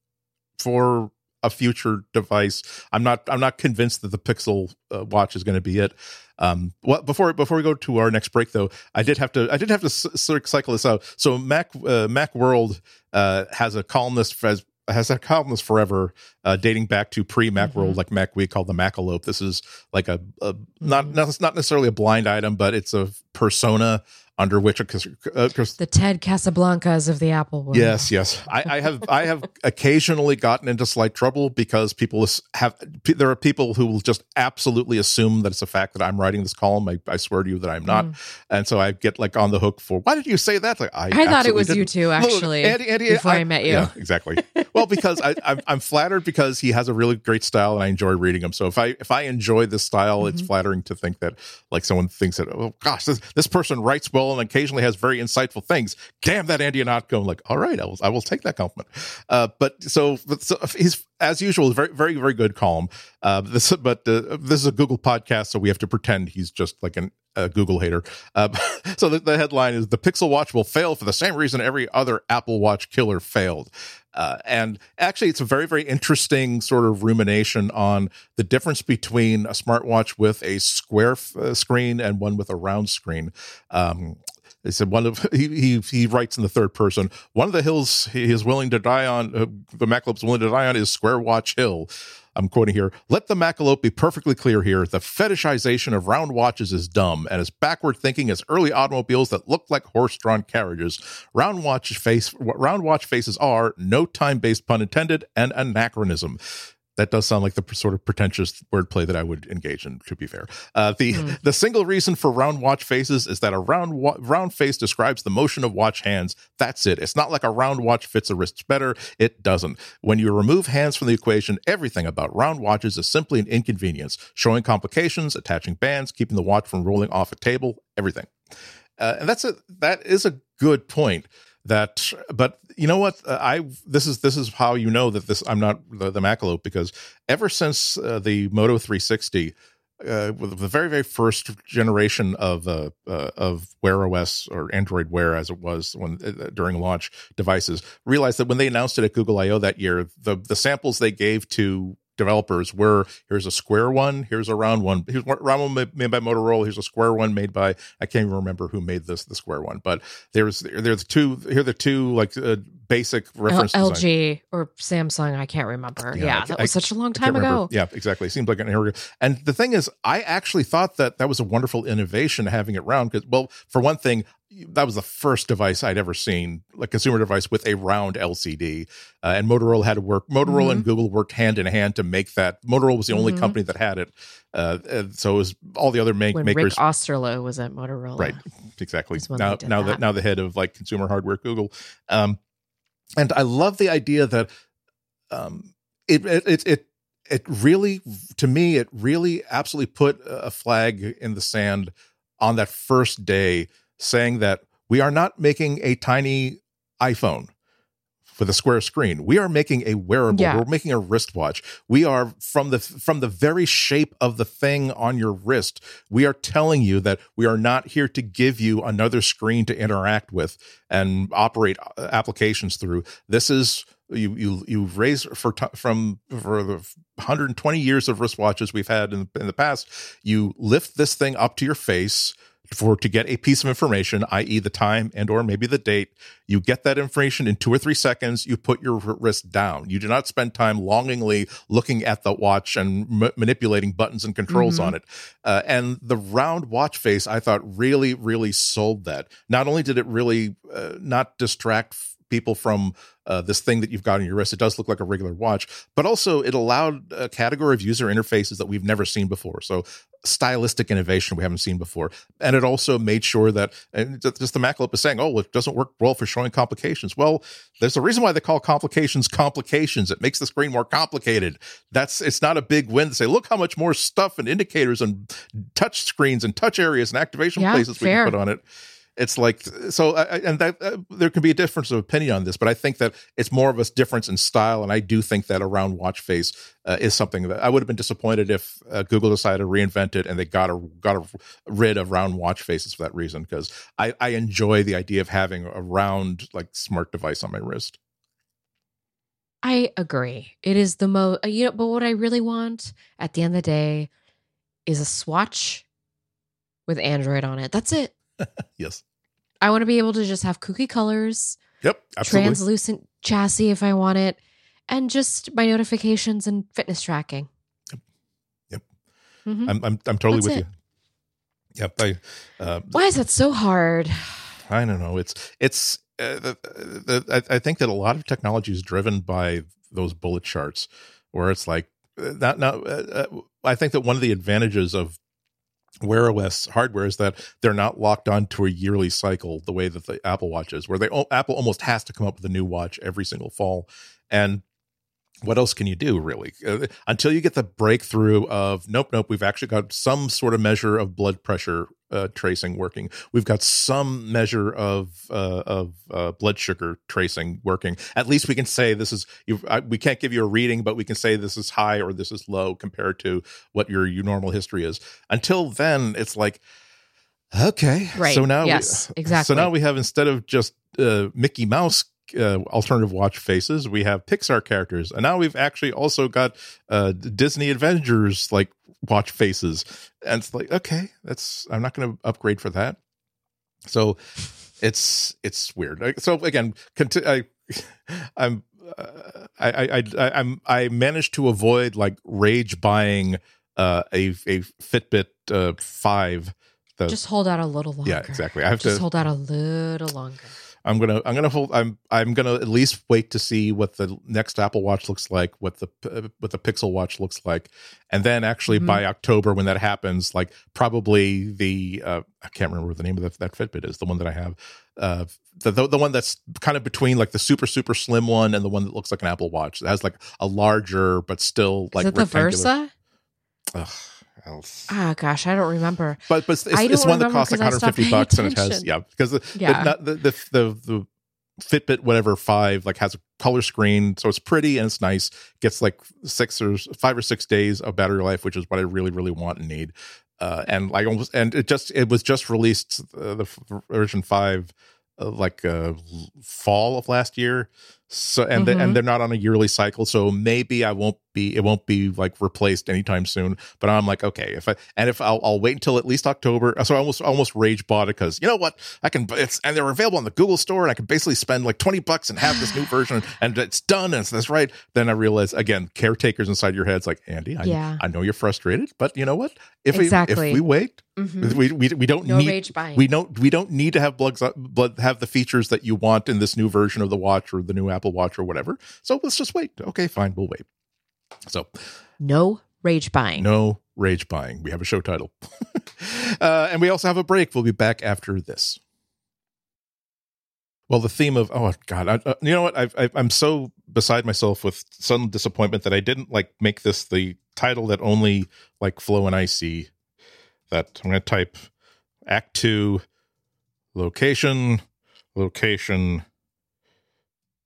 for a future device. I'm not I'm not convinced that the Pixel uh, Watch is going to be it. Um, well, before before we go to our next break, though, I did have to I did have to cycle this out. So Mac uh, Mac World uh, has a columnist has has a columnist forever, uh, dating back to pre Mac mm-hmm. World, like Mac Week called the Macalope. This is like a, a not mm-hmm. not necessarily a blind item, but it's a persona under which uh, the Ted Casablancas of the Apple world. Yes, yes. I, I have I have occasionally gotten into slight trouble because people have there are people who will just absolutely assume that it's a fact that I'm writing this column. I, I swear to you that I'm not, mm. and so I get like on the hook for why did you say that? Like I, I thought it was didn't. you too actually. Andy, Andy, before I, I, met you, yeah, exactly. well, because I, I'm, I'm flattered because he has a really great style and I enjoy reading him. So if I if I enjoy this style, mm-hmm. it's flattering to think that like someone thinks that oh gosh this, this person writes well and occasionally has very insightful things. Damn that Andy Ihnatko. I'm like, all right, I will, I will take that compliment. Uh, but so, but so he's as usual, very, very, very good column. Uh, this, but uh, this is a Google podcast, so we have to pretend he's just like an, a Google hater. Uh, so the, the, headline is: "The Pixel Watch will fail for the same reason every other Apple Watch killer failed." Uh, and actually, it's a very, very interesting sort of rumination on the difference between a smartwatch with a square f- uh, screen and one with a round screen. Um, they said one of he he, he writes in the third person. One of the hills he is willing to die on. Uh, the Macalope's willing to die on is Square Watch Hill. I'm quoting here. Let the Macalope be perfectly clear here. The fetishization of round watches is dumb and as backward thinking as early automobiles that look like horse-drawn carriages. Round watch face round watch faces are no time-based pun intended and anachronism that does sound like the sort of pretentious wordplay that I would engage in. To be fair, uh, the mm. the single reason for round watch faces is that a round wa- round face describes the motion of watch hands. That's it. It's not like a round watch fits a wrist better. It doesn't. When you remove hands from the equation, everything about round watches is simply an inconvenience. Showing complications, attaching bands, keeping the watch from rolling off a table, everything. Uh, and that's a that is a good point that but you know what? Uh, i this is this is how you know that this i'm not the, the macalope because ever since uh, the moto 360 uh, with the very very first generation of uh, uh, of Wear OS or Android Wear as it was when uh, during launch devices realized that when they announced it at Google I/O that year, the the samples they gave to developers were here's a square one, here's a round one. Here's a round one made by Motorola. Here's a square one made by I can't even remember who made this the square one, but there's there's two here are the two like uh, basic reference L- LG or Samsung. I can't remember. Yeah, yeah that was I, such a long time ago. Yeah, exactly. Seems like an area. And the thing is, I actually thought that that was a wonderful innovation having it round because, well, for one thing, that was the first device I'd ever seen, like consumer device with a round LCD. Uh, and Motorola had to work. Motorola mm-hmm. and Google worked hand in hand to make that. Motorola was the only mm-hmm. company that had it. Uh, so it was all the other make, when makers. Rick Osterloh was at Motorola, right? Exactly. Now, now that. now the head of like consumer hardware, Google. Um, and I love the idea that um, it, it it it it really to me it really absolutely put a flag in the sand on that first day, saying that we are not making a tiny iPhone with a square screen. We are making a wearable. Yeah. We're making a wristwatch. We are from the from the very shape of the thing on your wrist. We are telling you that we are not here to give you another screen to interact with and operate uh, applications through. This is you you you raise for t- from for the 120 years of wristwatches we've had in, in the past. You lift this thing up to your face for to get a piece of information, i.e., the time and or maybe the date. You get that information in two or three seconds. You put your wrist down. You do not spend time longingly looking at the watch and ma- manipulating buttons and controls Mhm. on it. Uh, and the round watch face, I thought, really, really sold that. Not only did it really uh, not distract people from uh, this thing that you've got on your wrist, it does look like a regular watch, but also it allowed a category of user interfaces that we've never seen before. So stylistic innovation we haven't seen before. And it also made sure that, and just the Macalope is saying, oh, it doesn't work well for showing complications. Well, there's a reason why they call complications complications. It makes the screen more complicated. That's, it's not a big win to say, look how much more stuff and indicators and touch screens and touch areas and activation Yeah, places we fair. can put on it. It's like so, I- I- and that uh, there can be a difference of opinion on this, but I think that it's more of a difference in style, and I do think that a round watch face uh, is something that I would have been disappointed if uh, Google decided to reinvent it and they got a, got a, rid of round watch faces for that reason because I, I enjoy the idea of having a round like smart device on my wrist. I agree. It is the most, you know, but what I really want at the end of the day is a swatch with Android on it. That's it. Yes. I want to be able to just have kooky colors, Yep. Absolutely. translucent chassis if I want it, and just my notifications and fitness tracking. Yep. Yep. Mhm. I'm, I'm I'm totally That's with it. you. Yep. I uh, Why is that so hard? I don't know. It's it's. Uh, the, the, I, I think that a lot of technology is driven by those bullet charts, where it's like uh, not not. Uh, uh, I think that one of the advantages of Wear OS hardware is that they're not locked onto a yearly cycle the way that the Apple Watch is, where they Apple almost has to come up with a new watch every single fall, and what else can you do really uh, until you get the breakthrough of nope nope we've actually got some sort of measure of blood pressure uh, tracing working we've got some measure of uh, of uh, blood sugar tracing working at least we can say this is I, we can't give you a reading but we can say this is high or this is low compared to what your, your normal history is until then it's like okay Right. so now Yes, we, exactly. so now we have instead of just uh, mickey mouse uh, alternative watch faces. We have Pixar characters, and now we've actually also got uh, Disney Avengers like watch faces. And it's like, okay, that's I'm not going to upgrade for that. So it's it's weird. So again, conti- I, I'm uh, I, I I I'm I managed to avoid like rage buying uh, a a Fitbit uh, five. The, Just hold out a little longer. yeah, exactly. I have Just to. hold out a little longer. I'm gonna I'm gonna hold I'm I'm gonna at least wait to see what the next Apple Watch looks like, what the uh, what the Pixel Watch looks like, and then actually Mhm. by October when that happens, like probably the uh, I can't remember what the name of that, that Fitbit is, the one that I have, uh, the, the the one that's kind of between like the super super slim one and the one that looks like an Apple Watch. It has like a larger but still like is it the Versa? Ugh, else. Ah, gosh, I don't remember. But but it's, it's one that costs like 150 bucks and it has yeah because the, Yeah. the, the, the the Fitbit whatever five like has a color screen so it's pretty and it's nice gets like six or five or six days of battery life which is what I really really want and need uh, and like almost and it just it was just released uh, the version five uh, like uh, fall of last year so and the, Mhm. and they're not on a yearly cycle so maybe I won't be it won't be like replaced anytime soon but I'm like okay if I and if I'll, I'll wait until at least October so I almost almost rage bought it because you know what I can it's and they're available on the Google store and I can basically spend like 20 bucks and have this new version and it's done and it's that's right then I realize again caretakers inside your head's like Andy I, Yeah. I know you're frustrated but you know what if Exactly. we if we wait Mhm. we, we we don't No need rage buying. we don't we don't need to have blood, blood have the features that you want in this new version of the watch or the new Apple Watch or whatever. So let's just wait. Okay, fine, we'll wait. So no rage buying. no rage buying. We have a show title, uh, and we also have a break. We'll be back after this. Well, the theme of oh god, I, uh, you know what? I, I'm so beside myself with some disappointment that I didn't like make this the title that only like Flo and I see. That I'm going to type Act Two, location, location,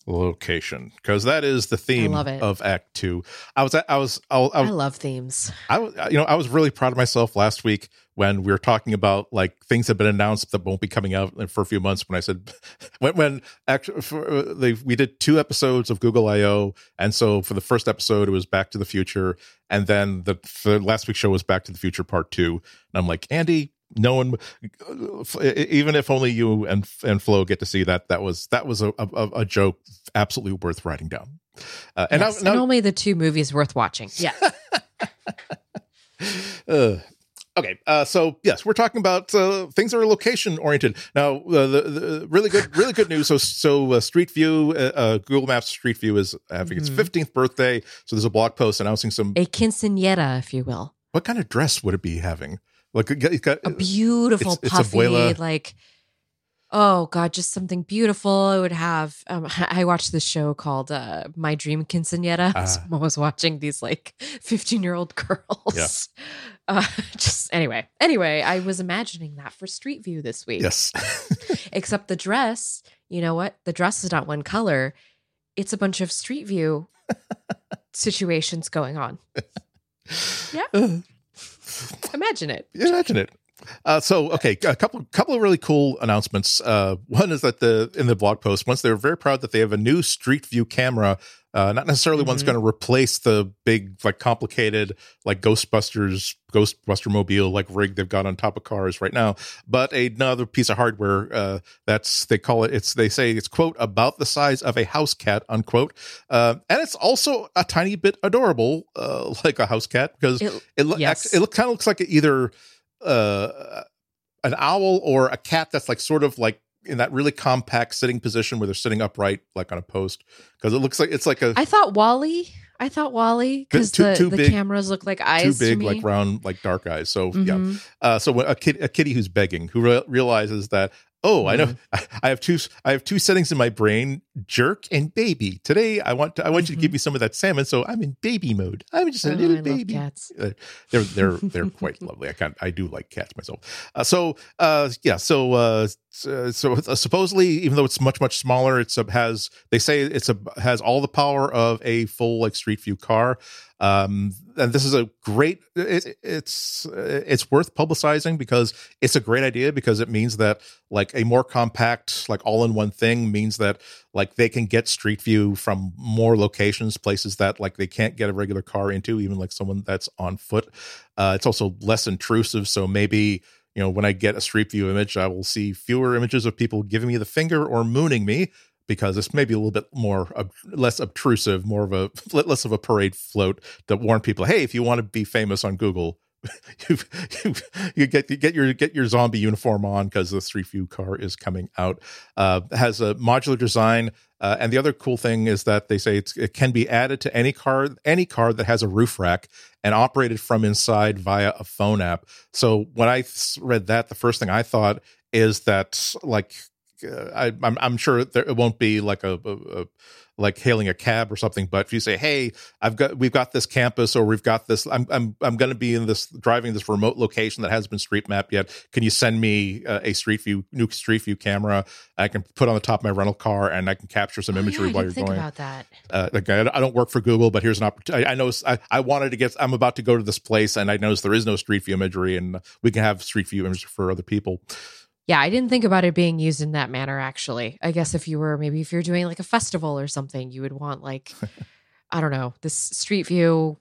location, because that is the theme of Act Two. I was I was I, I, I love themes. I was, you know, I was really proud of myself last week when we were talking about like things have been announced that won't be coming out for a few months. When I said when when actually for, uh, they, we did two episodes of Google I/O, and so for the first episode it was Back to the Future, and then the for last week's show was Back to the Future Part Two. And I'm like, Andy, no one, even if only you and and Flo get to see that, that was that was a a, a joke absolutely worth writing down. Uh, and, yes, now, now, and only the two movies worth watching. Yeah. uh, Okay, uh, so yes, we're talking about uh, things that are location oriented. Now, uh, the, the, really good, really good news. So, so uh, Street View, uh, uh, Google Maps Street View is having mm-hmm. its 15th birthday. So there's a blog post announcing some a quinceanera, if you will. What kind of dress would it be having? Like it got, a beautiful it's, puffy, it's like oh god, just something beautiful. It would have. Um, I watched this show called uh, My Dream Quinceanera. Uh, so I was watching these like 15 year old girls. Yeah uh, just anyway, anyway, I was imagining that for Street View this week. Yes. Except the dress, you know what? The dress is not one color. It's a bunch of Street View situations going on. Yeah. Imagine it. Imagine it. Uh, so okay, a couple couple of really cool announcements. Uh, one is that the in the blog post, once they're very proud that they have a new Street View camera. Uh, not necessarily mm-hmm. one's going to replace the big, like complicated, like Ghostbusters, Ghostbuster mobile, like rig they've got on top of cars right now, but another piece of hardware uh, that's they call it. It's they say it's quote about the size of a house cat unquote, uh, and it's also a tiny bit adorable, uh, like a house cat because it it, yes. it, it kind of looks like either uh, an owl or a cat that's like sort of like in that really compact sitting position where they're sitting upright like on a post because it looks like it's like a I thought wally i thought WALL-E because the, the big, cameras look like eyes. Too big, like round, like dark eyes. So mm-hmm. yeah. Uh, so a kid, a kitty who's begging, who re- realizes that oh mm-hmm. i know I, have two i have two settings in my brain jerk and baby today i want to i want mm-hmm. you to give mm-hmm. me some of that salmon so i'm in baby mode i'm just a oh, little I baby cats uh, they're they're they're quite lovely i can't. i do like cats myself uh, so uh yeah so uh so, so uh, supposedly even though it's much much smaller it's a, has they say it's a has all the power of a full like street view car um and this is a great it, it's it's worth publicizing because it's a great idea because it means that like a more compact like all in one thing means that like they can get street view from more locations places that like they can't get a regular car into even like someone that's on foot. Uh it's also less intrusive so maybe you know when i get a street view image i will see fewer images of people giving me the finger or mooning me because it's maybe a little bit more less obtrusive, more of a less of a parade float that warn people, hey, if you want to be famous on Google, you, you, get you get your get your zombie uniform on because the Street View car is coming out. Uh, has a modular design, uh, and the other cool thing is that they say it can be added to any car any car that has a roof rack and operated from inside via a phone app. So when I read that, the first thing I thought is that like uh, I, am I'm, I'm sure there, it won't be like a, a, a, like hailing a cab or something. But if you say, "Hey, I've got we've got this campus, or we've got this, I'm I'm I'm going to be in this driving this remote location that hasn't been street mapped yet. Can you send me uh, a street view new street view camera? I can put on the top of my rental car and I can capture some oh, imagery yeah, while you're think going. About that, uh, like I, I, don't work for Google, but here's an opportunity. I, I know I, I wanted to get. I'm about to go to this place, and I notice there is no street view imagery, and we can have street view imagery for other people. Yeah, I didn't think about it being used in that manner actually. I guess if you were maybe if you're doing like a festival or something, you would want like I don't know, this street view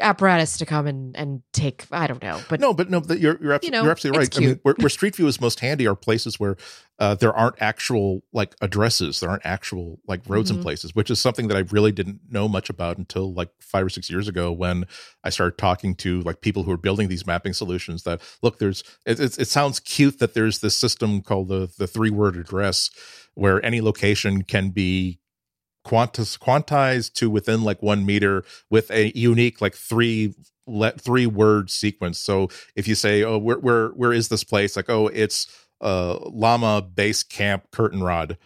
apparatus to come and and take I don't know but no but no you're you're, abso- you know, you're absolutely right. I mean where, where, Street View is most handy are places where uh, there aren't actual like addresses. There aren't actual like roads mm-hmm. and places which is something that I really didn't know much about until like five or six years ago when I started talking to like people who are building these mapping solutions that look there's it, it, it sounds cute that there's this system called the the three word address where any location can be quantis quantized to within like one meter with a unique like three let three word sequence. So if you say oh where where where is this place? like oh it's uh, llama base camp curtain rod.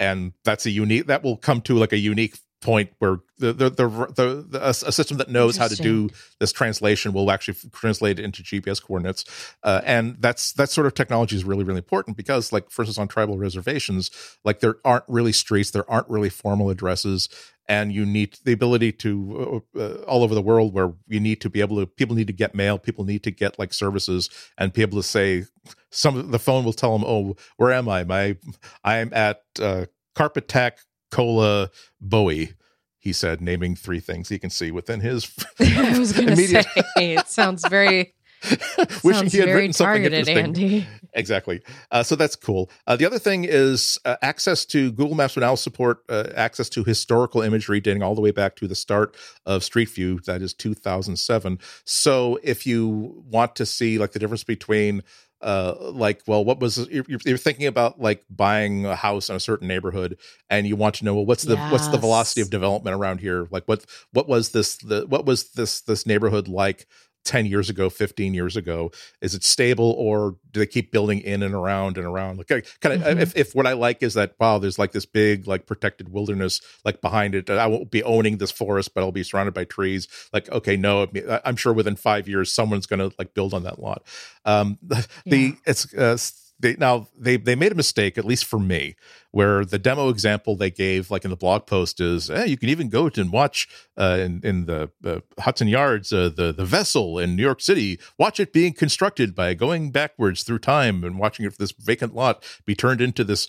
And that's a unique that will come to like a unique point where the the the, the, the a, a, system that knows how to do this translation will actually translate it into GPS coordinates, uh, and that's that sort of technology is really really important because like for instance on tribal reservations, like there aren't really streets, there aren't really formal addresses, and you need the ability to uh, uh, all over the world where you need to be able to people need to get mail, people need to get like services, and be able to say some the phone will tell them, oh, where am I? My I'm at uh, Carpet Tech Cola Bowie. He said, naming three things he can see within his. I was going to say it sounds very. Wishing he had written something interesting. Andy. Exactly. Uh, so that's cool. Uh, the other thing is uh, access to Google Maps will now support uh, access to historical imagery dating all the way back to the start of Street View. That is 2007. So if you want to see like the difference between uh, like, well, what was you're, you're, thinking about like buying a house in a certain neighborhood, and you want to know well, what's the yes. what's the velocity of development around here? Like, what what was this the what was this this neighborhood like 10 years ago 15 years ago is it stable or do they keep building in and around and around like kind of mm-hmm. if, if what i like is that wow there's like this big like protected wilderness like behind it i won't be owning this forest but i'll be surrounded by trees like okay no i'm sure within five years someone's gonna like build on that lot um the, yeah. the it's uh, they now they they made a mistake at least for me where the demo example they gave like in the blog post is you can even go and watch uh, in, in the uh, hudson yards uh, the the vessel in new york city. Watch it being constructed by going backwards through time and watching it this vacant lot be turned into this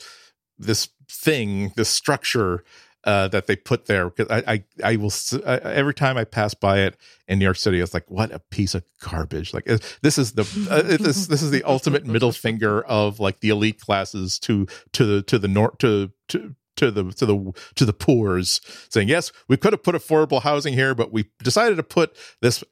this thing this structure uh, that they put there because I, I, I will I, every time I pass by it in New York City, it's like what a piece of garbage. Like this is the uh, this this is the ultimate middle finger of like the elite classes to to the to the north to to to the to the to the poor's saying yes we could have put affordable housing here but we decided to put this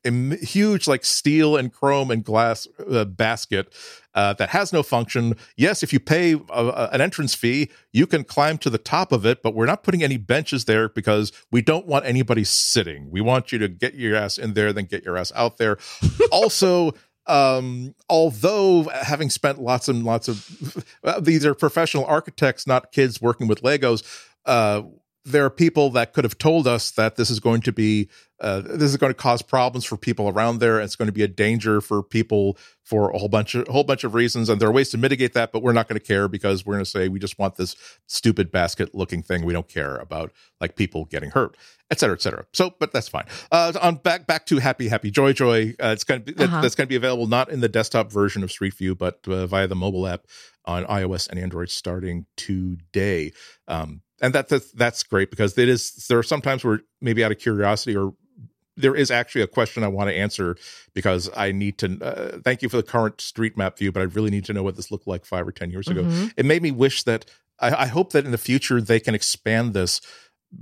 huge like steel and chrome and glass uh, basket uh, that has no function. Yes if you pay a, a, an entrance fee you can climb to the top of it but we're not putting any benches there because we don't want anybody sitting. We want you to get your ass in there then get your ass out there. Also um although having spent lots and lots of these are professional architects not kids working with legos uh there are people that could have told us that this is going to be uh, this is going to cause problems for people around there and it's going to be a danger for people for a whole bunch of whole bunch of reasons and there are ways to mitigate that but we're not going to care because we're going to say we just want this stupid basket looking thing. We don't care about like people getting hurt et cetera et cetera. So but that's fine. Uh on back back to happy happy joy joy uh, it's going to be uh-huh. that's going to be available not in the desktop version of street view but uh, via the mobile app on ios and android starting today. Um and that, that's that's great because it is there are sometimes where maybe out of curiosity or there is actually a question I want to answer because I need to uh, thank you for the current street map view, but I really need to know what this looked like five or 10 years ago. Mm-hmm. It made me wish that I, I, hope that in the future they can expand this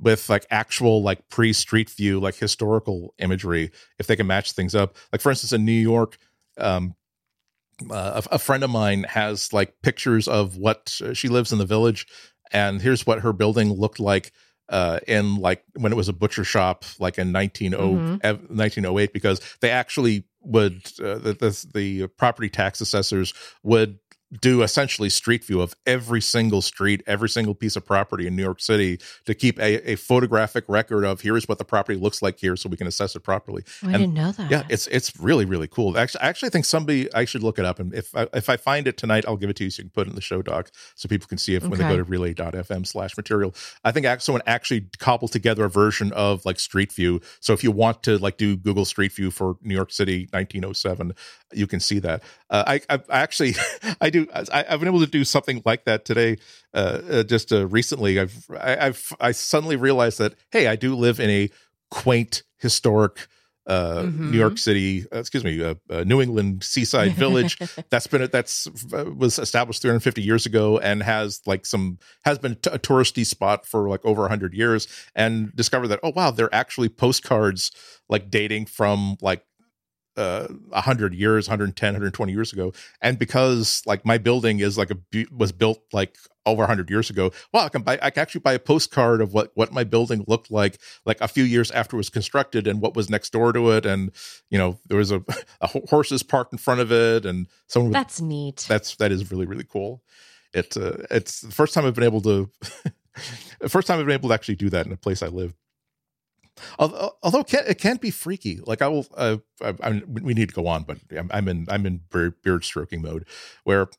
with like actual like pre street view, like historical imagery, if they can match things up. Like, for instance, in New York, um, uh, a, a friend of mine has like pictures of what uh, she lives in the village, and here's what her building looked like uh, in like when it was a butcher shop, like in 19, mm-hmm. 1908, because they actually would uh, the, the, the property tax assessors would do essentially street view of every single street, every single piece of property in New York City to keep a, a photographic record of here's what the property looks like here so we can assess it properly. Oh, I didn't know that. Yeah, it's it's really really cool. Actually, I actually think somebody I should look it up and if I, if I find it tonight, I'll give it to you so you can put it in the show doc so people can see it okay. when they go to relay.fm slash material. I think someone actually cobbled together a version of like Street View. So if you want to like do Google Street View for New York City 1907, you can see that. Uh, I, I, I actually I do I, have been able to do something like that today. Uh, uh, just uh, recently, I've I, I've I suddenly realized that hey, I do live in a quaint historic uh, mm-hmm. New York City, uh, excuse me, uh, uh, New England seaside village that's been that's uh, was established 350 years ago and has like some has been t- a touristy spot for like over 100 years and discovered that oh wow, they're actually postcards like dating from like uh 100 years 110 120 years ago. And because like my building is like a was built like over 100 years ago well i can buy i can actually buy a postcard of what what my building looked like like a few years after it was constructed and what was next door to it. And you know there was a, a horses parked in front of it and someone that's neat. That's that is really really cool. It uh, it's the first time i've been able to the first time i've been able to actually do that in a place i live although, it, can, it can be freaky. Like i will uh, I, I, we need to go on but I'm, I'm in i'm in beard stroking mode where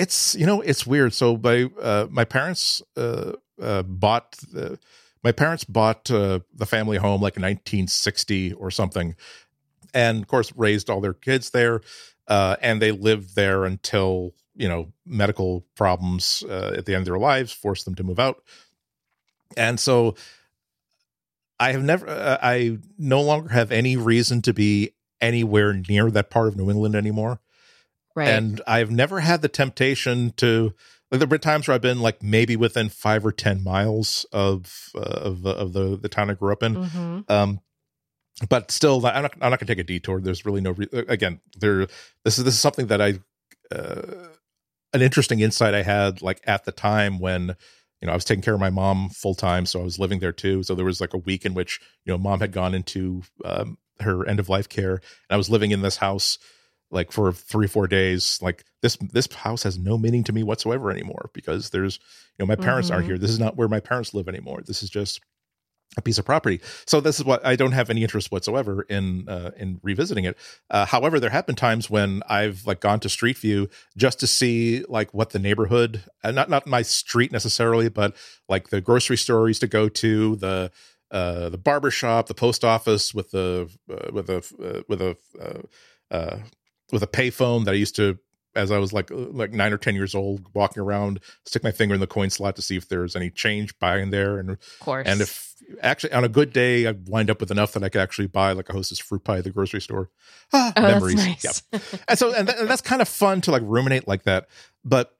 it's you know it's weird. So my uh, my parents uh, uh, bought the, my parents bought uh, the family home like in 1960 or something. And of course raised all their kids there uh, and they lived there until you know medical problems at the end of their lives forced them to move out. And so I have never, uh, I no longer have any reason to be anywhere near that part of New England anymore. Right. And I've never had the temptation to, like, there have been times where I've been like maybe within five or 10 miles of, uh, of, of the, the town I grew up in. Mm-hmm. Um, but still, I'm not, I'm not going to take a detour. There's really no, re- again, there, this is, this is something that I, uh, an interesting insight I had like at the time when, you know, I was taking care of my mom full time, so I was living there too. So there was like a week in which you know, mom had gone into um, her end of life care, and I was living in this house like for three four days. Like this this house has no meaning to me whatsoever anymore because there's you know my parents mm-hmm. aren't here. This is not where my parents live anymore. This is just a piece of property. So this is what I don't have any interest whatsoever in uh, in revisiting it. Uh, however, there have been times when I've like gone to Street View just to see like what the neighborhood, uh, not not my street necessarily, but like the grocery store used to go to, the uh, the barber shop, the post office with the uh, with a uh, with a uh, with a payphone that I used to as I was like uh, like nine or ten years old, walking around, stick my finger in the coin slot to see if there's any change by in there, and of course, and if actually on a good day, I wind up with enough that I could actually buy like a Hostess fruit pie at the grocery store. Ah, oh, memories, nice. yeah. and so and, th- and, that's kind of fun to like ruminate like that, but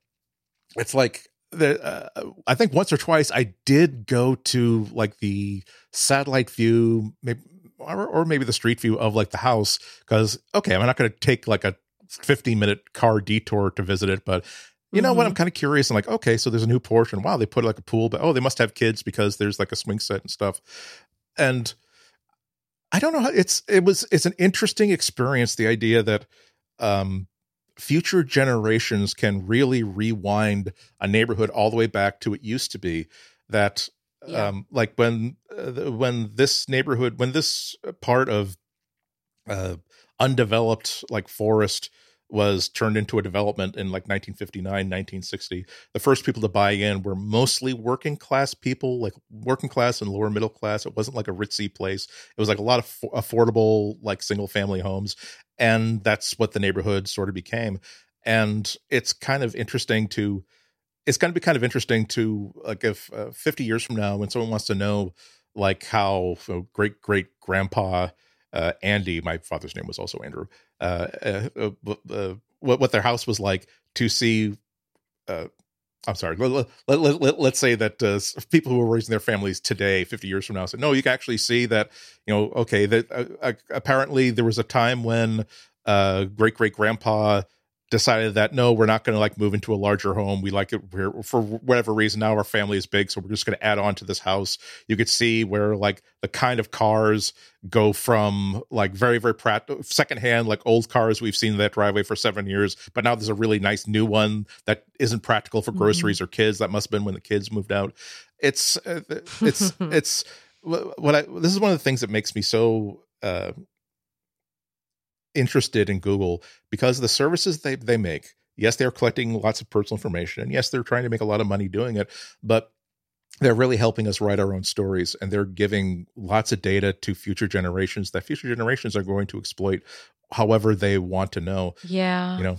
it's like the uh, I think once or twice I did go to like the satellite view, maybe. Or, or maybe the street view of like the house because okay i'm not going to take like a 15 minute car detour to visit it, but you mm-hmm. know what? I'm mm-hmm. kind of curious. I'm like, okay, so there's a new portion. Wow, they put like a pool, but oh, they must have kids because there's like a swing set and stuff. And I don't know how it's it was it's an interesting experience, the idea that um future generations can really rewind a neighborhood all the way back to it used to be that yeah. um like when uh, when this neighborhood when this part of uh undeveloped like forest was turned into a development in like 1959 1960 the first people to buy in were mostly working class people like working class and lower middle class. It wasn't like a ritzy place. It was like a lot of affordable like single family homes and that's what the neighborhood sort of became. And it's kind of interesting to it's going to be kind of interesting to like if uh, 50 years from now when someone wants to know like how great great grandpa uh, Andy, my father's name was also Andrew, uh, uh, uh, uh what, what their house was like to see. Uh, I'm sorry. Let, let, let, let, let's say that people who are raising their families today, 50 years from now, said, no, you can actually see that, you know, okay, that apparently there was a time when great great grandpa decided that no, we're not going to like move into a larger home. We like it we're, for whatever reason. Now our family is big, so we're just going to add on to this house. You could see where like the kind of cars go from like very very practical secondhand like old cars we've seen that driveway for seven years, but now there's a really nice new one that isn't practical for groceries mm-hmm. or kids. That must have been when the kids moved out. It's uh, it's it's what I. This is one of the things that makes me so. Uh, interested in Google because the services they they make. Yes, they're collecting lots of personal information, and yes, they're trying to make a lot of money doing it, but they're really helping us write our own stories and they're giving lots of data to future generations that future generations are going to exploit however they want to know. Yeah. You know,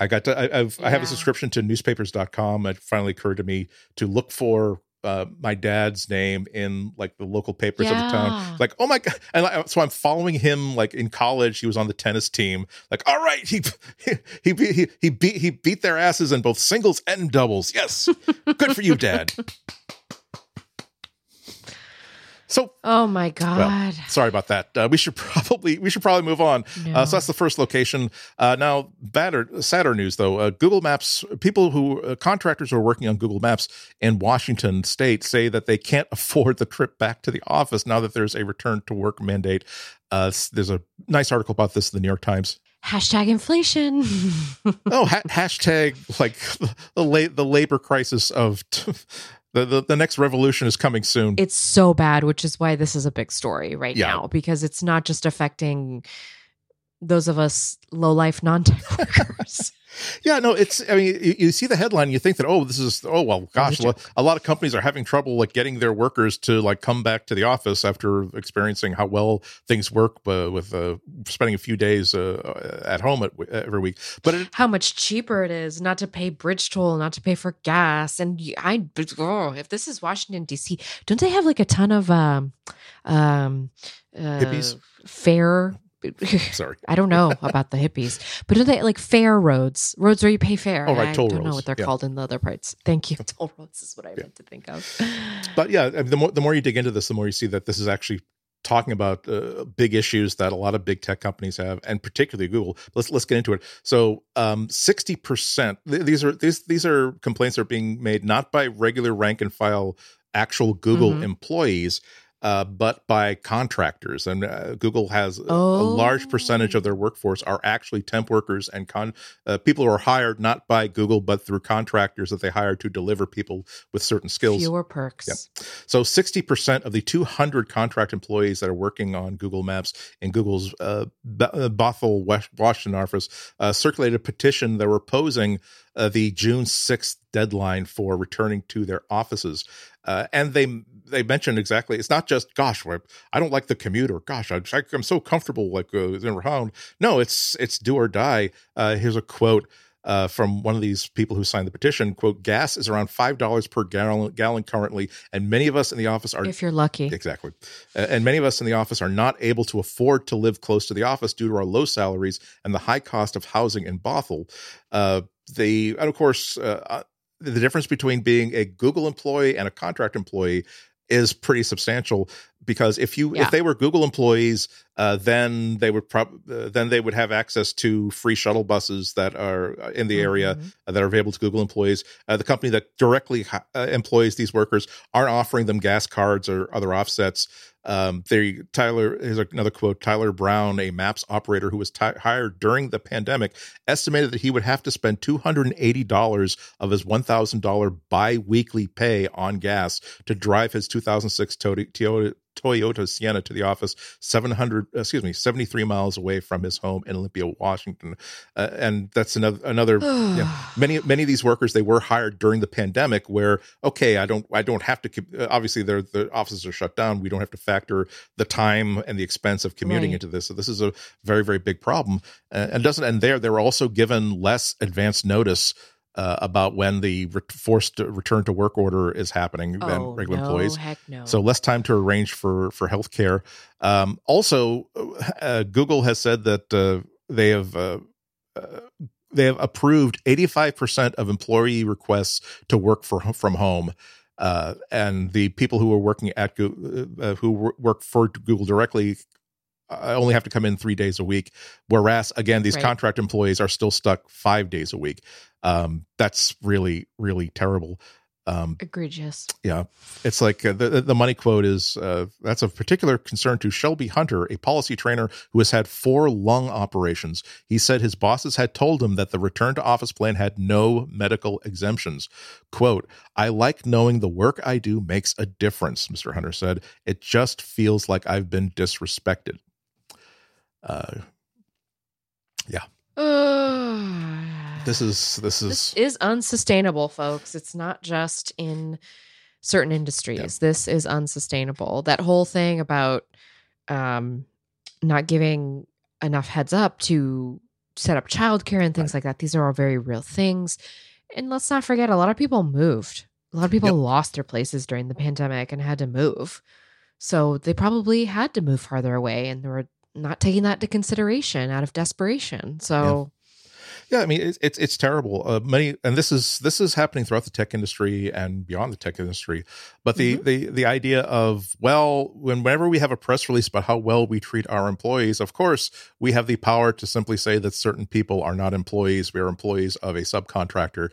I got to, I, have yeah. I have a subscription to newspapers.com. It finally occurred to me to look for uh, my dad's name in like the local papers yeah. of the town. Like, oh my god! And I, so I'm following him. Like in college, he was on the tennis team. Like, all right, he he he he, he beat he beat their asses in both singles and doubles. Yes, good for you, Dad. So, oh my god, sorry about that. Uh, we should probably we should probably move on. No. Uh, so that's the first location. Uh, now, badder, sadder news though. Uh, Google Maps people who uh, contractors who are working on Google Maps in Washington State say that they can't afford the trip back to the office now that there's a return to work mandate. Uh, there's a nice article about this in the New York Times. Hashtag inflation. oh, ha- hashtag like the la- the labor crisis of. T- the, the, the next revolution is coming soon. It's so bad, which is why this is a big story right Yeah. now because it's not just affecting those of us low life non tech workers. Yeah, no, it's. I mean, you, you see the headline, you think that oh, this is oh well, gosh, a a lot of companies are having trouble like getting their workers to like come back to the office after experiencing how well things work uh, with uh, spending a few days uh, at home at, every week. But it, How much cheaper it is not to pay bridge toll, not to pay for gas, and I Oh, if this is Washington D.C., don't they have like a ton of um, um, uh, Hippies? fair? sorry, I don't know about the hippies, but don't they like fair roads? Roads where you pay fare. Oh, right, I toll don't know what they're Yeah. called in the other parts. Thank you. Toll roads is what I meant to think of. but yeah, the more the more you dig into this, the more you see that this is actually talking about uh, big issues that a lot of big tech companies have, and particularly Google. Let's let's get into it. So, um, sixty percent. These are these these are complaints that are being made not by regular rank and file actual Google Mhm. employees. Uh, but by contractors, and uh, Google has a- a Oh. large percentage of their workforce are actually temp workers and con uh, people who are hired not by Google but through contractors that they hire to deliver people with certain skills. Fewer perks. Yep. So 60% of the 200 contract employees that are working on Google Maps in Google's uh, uh, Bothell, Washington office uh, circulated a petition that were opposing uh, the June 6th deadline for returning to their offices. Uh, and they they mentioned exactly it's not just gosh I don't like the commute or gosh I, I'm so comfortable like uh, in around. No, it's it's do or die. Uh, here's a quote uh, from one of these people who signed the petition quote gas is around five dollars per gallon, gallon currently and many of us in the office are If you're lucky. exactly Uh, and many of us in the office are not able to afford to live close to the office due to our low salaries and the high cost of housing in bothell uh, the and of course uh, uh, the difference between being a google employee and a contract employee is pretty substantial because if you Yeah. if they were Google employees, uh, then they would prob- uh, then they would have access to free shuttle buses that are uh, in the area Mhm. uh, that are available to Google employees. Uh, the company that directly hi- uh, employs these workers aren't offering them gas cards or other offsets. Um, they Tyler here's another quote. Tyler Brown, a Maps operator who was ti hired during the pandemic, estimated that he would have to spend two hundred and eighty dollars of his one thousand dollar biweekly pay on gas to drive his two thousand six Toyota. Toyota Toyota Sienna to the office, 700, excuse me, 73 miles away from his home in Olympia, Washington. Uh, and that's another, another, yeah, many, many of these workers, they were hired during the pandemic where, okay, I don't, I don't have to, keep- uh, obviously their, the offices are shut down. We don't have to factor the time and the expense of commuting Right. into this. So this is a very, very big problem. Uh, and doesn't end there. They were also given less advance notice uh, about when the re- forced return to work order is happening than oh, regular no, employees. Heck no. So less time to arrange for for healthcare. Um, also, uh, Google has said that uh, they have uh, uh, they have approved eighty five percent of employee requests to work for from home. Uh, and the people who are working at Google, uh, who work for Google directly uh, only have to come in three days a week. Whereas, again, these Right. contract employees are still stuck five days a week. Um, that's really, really terrible. Um, Egregious. yeah, it's like uh, the the money quote is uh, that's of particular concern to Shelby Hunter, a policy trainer who has had four lung operations. He said his bosses had told him that the return to office plan had no medical exemptions. "Quote: I like knowing the work I do makes a difference," Mr. Hunter said. "It just feels like I've been disrespected." Uh, yeah. this is this is This is unsustainable, folks. It's not just in certain industries. This is unsustainable. That whole thing about um, not giving enough heads up to set up childcare and things like that. These are all very real things. And let's not forget, a lot of people moved. A lot of people Yep. lost their places during the pandemic and had to move. So they probably had to move farther away and there were not taking that into consideration out of desperation. So Yeah, I mean it's it's, it's terrible. Uh, many, and this is this is happening throughout the tech industry and beyond the tech industry. But the mm-hmm. the the idea of well, whenever we have a press release about how well we treat our employees, of course we have the power to simply say that certain people are not employees. We are employees of a subcontractor,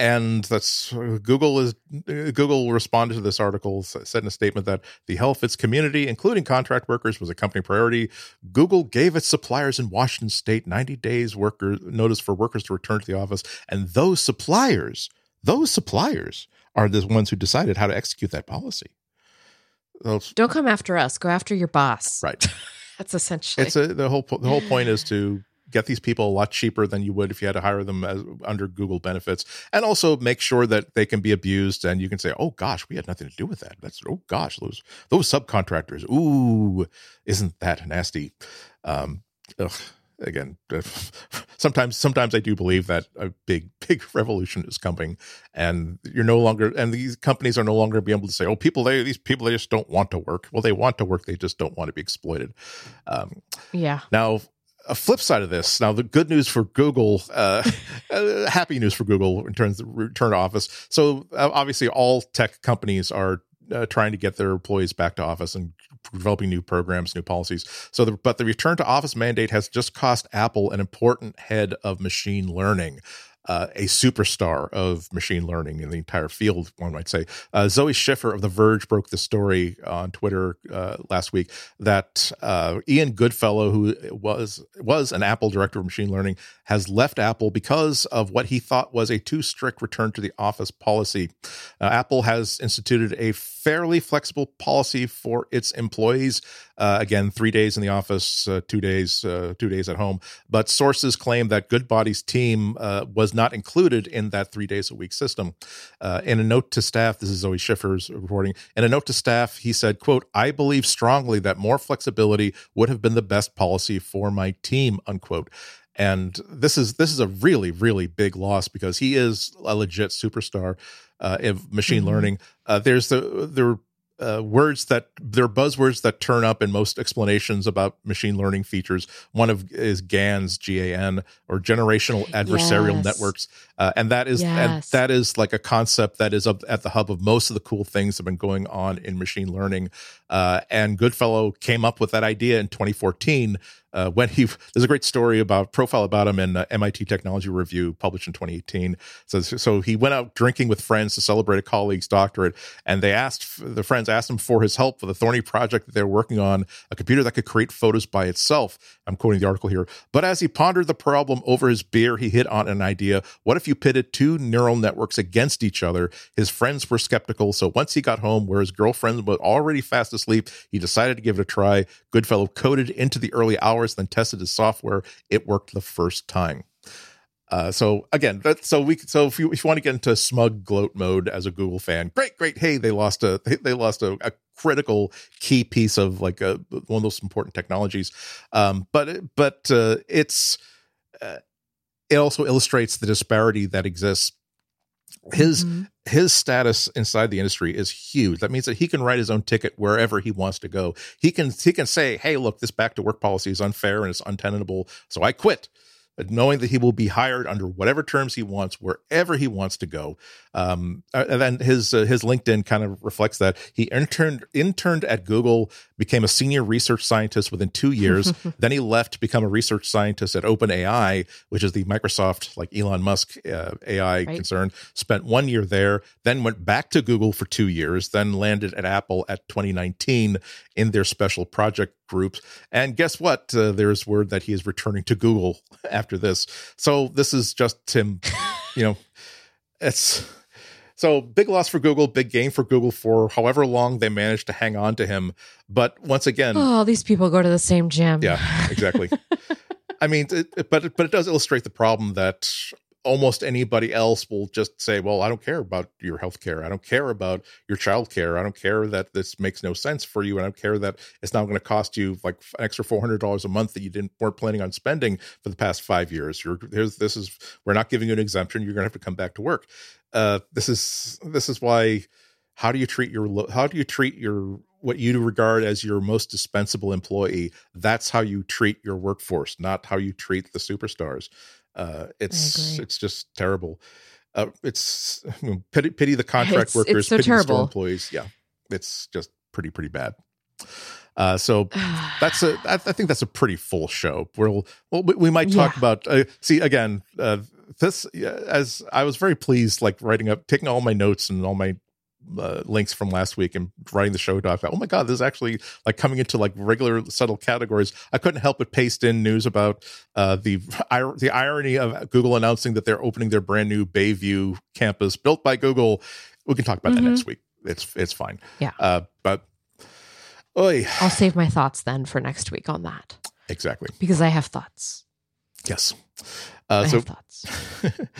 and that's Google is Google responded to this article said in a statement that the health of its community, including contract workers, was a company priority. Google gave its suppliers in Washington State 90 days worker notice for workers to return to the office, and those suppliers, those suppliers are the ones who decided how to execute that policy. Those, Don't come after us. Go after your boss. Right. That's essentially. It's a, the whole the whole point is to get these people a lot cheaper than you would if you had to hire them as, under Google benefits, and also make sure that they can be abused. And you can say, "Oh gosh, we had nothing to do with that." That's oh gosh, those those subcontractors. Ooh, isn't that nasty? Um, ugh, again, sometimes sometimes I do believe that a big big revolution is coming, and you're no longer and these companies are no longer be able to say, "Oh, people they these people they just don't want to work." Well, they want to work, they just don't want to be exploited. Um, yeah. Now a flip side of this. Now the good news for google uh, uh, happy news for google in terms of return to office. So uh, obviously all tech companies are uh, trying to get their employees back to office and developing new programs new policies. So the, but the return to office mandate has just cost apple an important head of machine learning uh, a superstar of machine learning in the entire field, one might say. Uh, Zoe Schiffer of The Verge broke the story on Twitter uh, last week that uh, Ian Goodfellow, who was was an Apple director of machine learning, has left Apple because of what he thought was a too strict return to the office policy. Uh, Apple has instituted a fairly flexible policy for its employees. Uh, again, three days in the office, two days, two days at home. But sources claim that Goodbody's team was was not included in that three days a week system. Uh, in a note to staff, this is Zoe Schiffer's reporting. In a note to staff, he said, "quote I believe strongly that more flexibility would have been the best policy for my team." Unquote. And this is this is a really really big loss because he is a legit superstar uh, of machine mm-hmm. learning. Uh, there's the there uh, words that they're buzzwords that turn up in most explanations about machine learning features. One of is GANs, G A N, or generational adversarial yes. networks, uh, and that is yes. and that is like a concept that is at the hub of most of the cool things that have been going on in machine learning. Uh, and Goodfellow came up with that idea in 2014 uh, when he there's a great story about profile about him in uh, MIT Technology Review published in 2018. So so he went out drinking with friends to celebrate a colleague's doctorate, and they asked the friends asked him for his help for the thorny project that they're working on, a computer that could create photos by itself. I'm quoting the article here. But as he pondered the problem over his beer, he hit on an idea. What if you pitted two neural networks against each other? His friends were skeptical, so once he got home, where his girlfriend was already fast asleep, he decided to give it a try. Goodfellow coded into the early hours hours, then tested his software. It worked the first time. Uh, so again, that, so we so if you if you want to get into smug gloat mode as a Google fan, great, great. Hey, they lost a they, lost a, a, critical key piece of like a, one of those important technologies. Um, but but uh, it's uh, it also illustrates the disparity that exists his mm-hmm. his status inside the industry is huge. That means that he can write his own ticket wherever he wants to go. He can he can say hey look this back to work policy is unfair and it's untenable so i quit knowing that he will be hired under whatever terms he wants wherever he wants to go. Um, and then his uh, his linkedin kind of reflects that. He interned interned at google became a senior research scientist within two years. Then he left to become a research scientist at openai which is the microsoft like elon musk uh, ai right. concern. Spent one year there then went back to google for two years then landed at apple at 2019 in their special project groups and guess what uh, there's word that he is returning to google after this so this is just him you know it's so big loss for Google, big gain for Google for however long they managed to hang on to him. But once again, oh, these people go to the same gym. Yeah, exactly. I mean, it, but but it does illustrate the problem that almost anybody else will just say, "Well, I don't care about your health care. I don't care about your child care. I don't care that this makes no sense for you. And I don't care that it's now going to cost you like an extra four hundred dollars a month that you didn't weren't planning on spending for the past five years. You're this is we're not giving you an exemption. You're going to have to come back to work uh, this is this is why how do you treat your how do you treat your what you regard as your most dispensable employee that's how you treat your workforce not how you treat the superstars Uh, it's it's just terrible. Uh, it's I mean, pity pity the contract It's- workers, it's so pity the store employees. Yeah, it's just pretty pretty bad. Uh, so that's a I, I think that's a pretty full show. We'll well we, we might talk Yeah. about uh, see again uh, this as I was very pleased like writing up taking all my notes and all my uh, links from last week and writing the show doc. Oh my god, this is actually like coming into like regular subtle categories. I couldn't help but paste in news about uh, the the irony of Google announcing that they're opening their brand new Bayview campus built by Google. We can talk about that Mhm. next week. It's it's fine. Yeah. Uh, but. Oy, I'll save my thoughts then for next week on that exactly. because I have thoughts. Yes. Uh, I so have thoughts.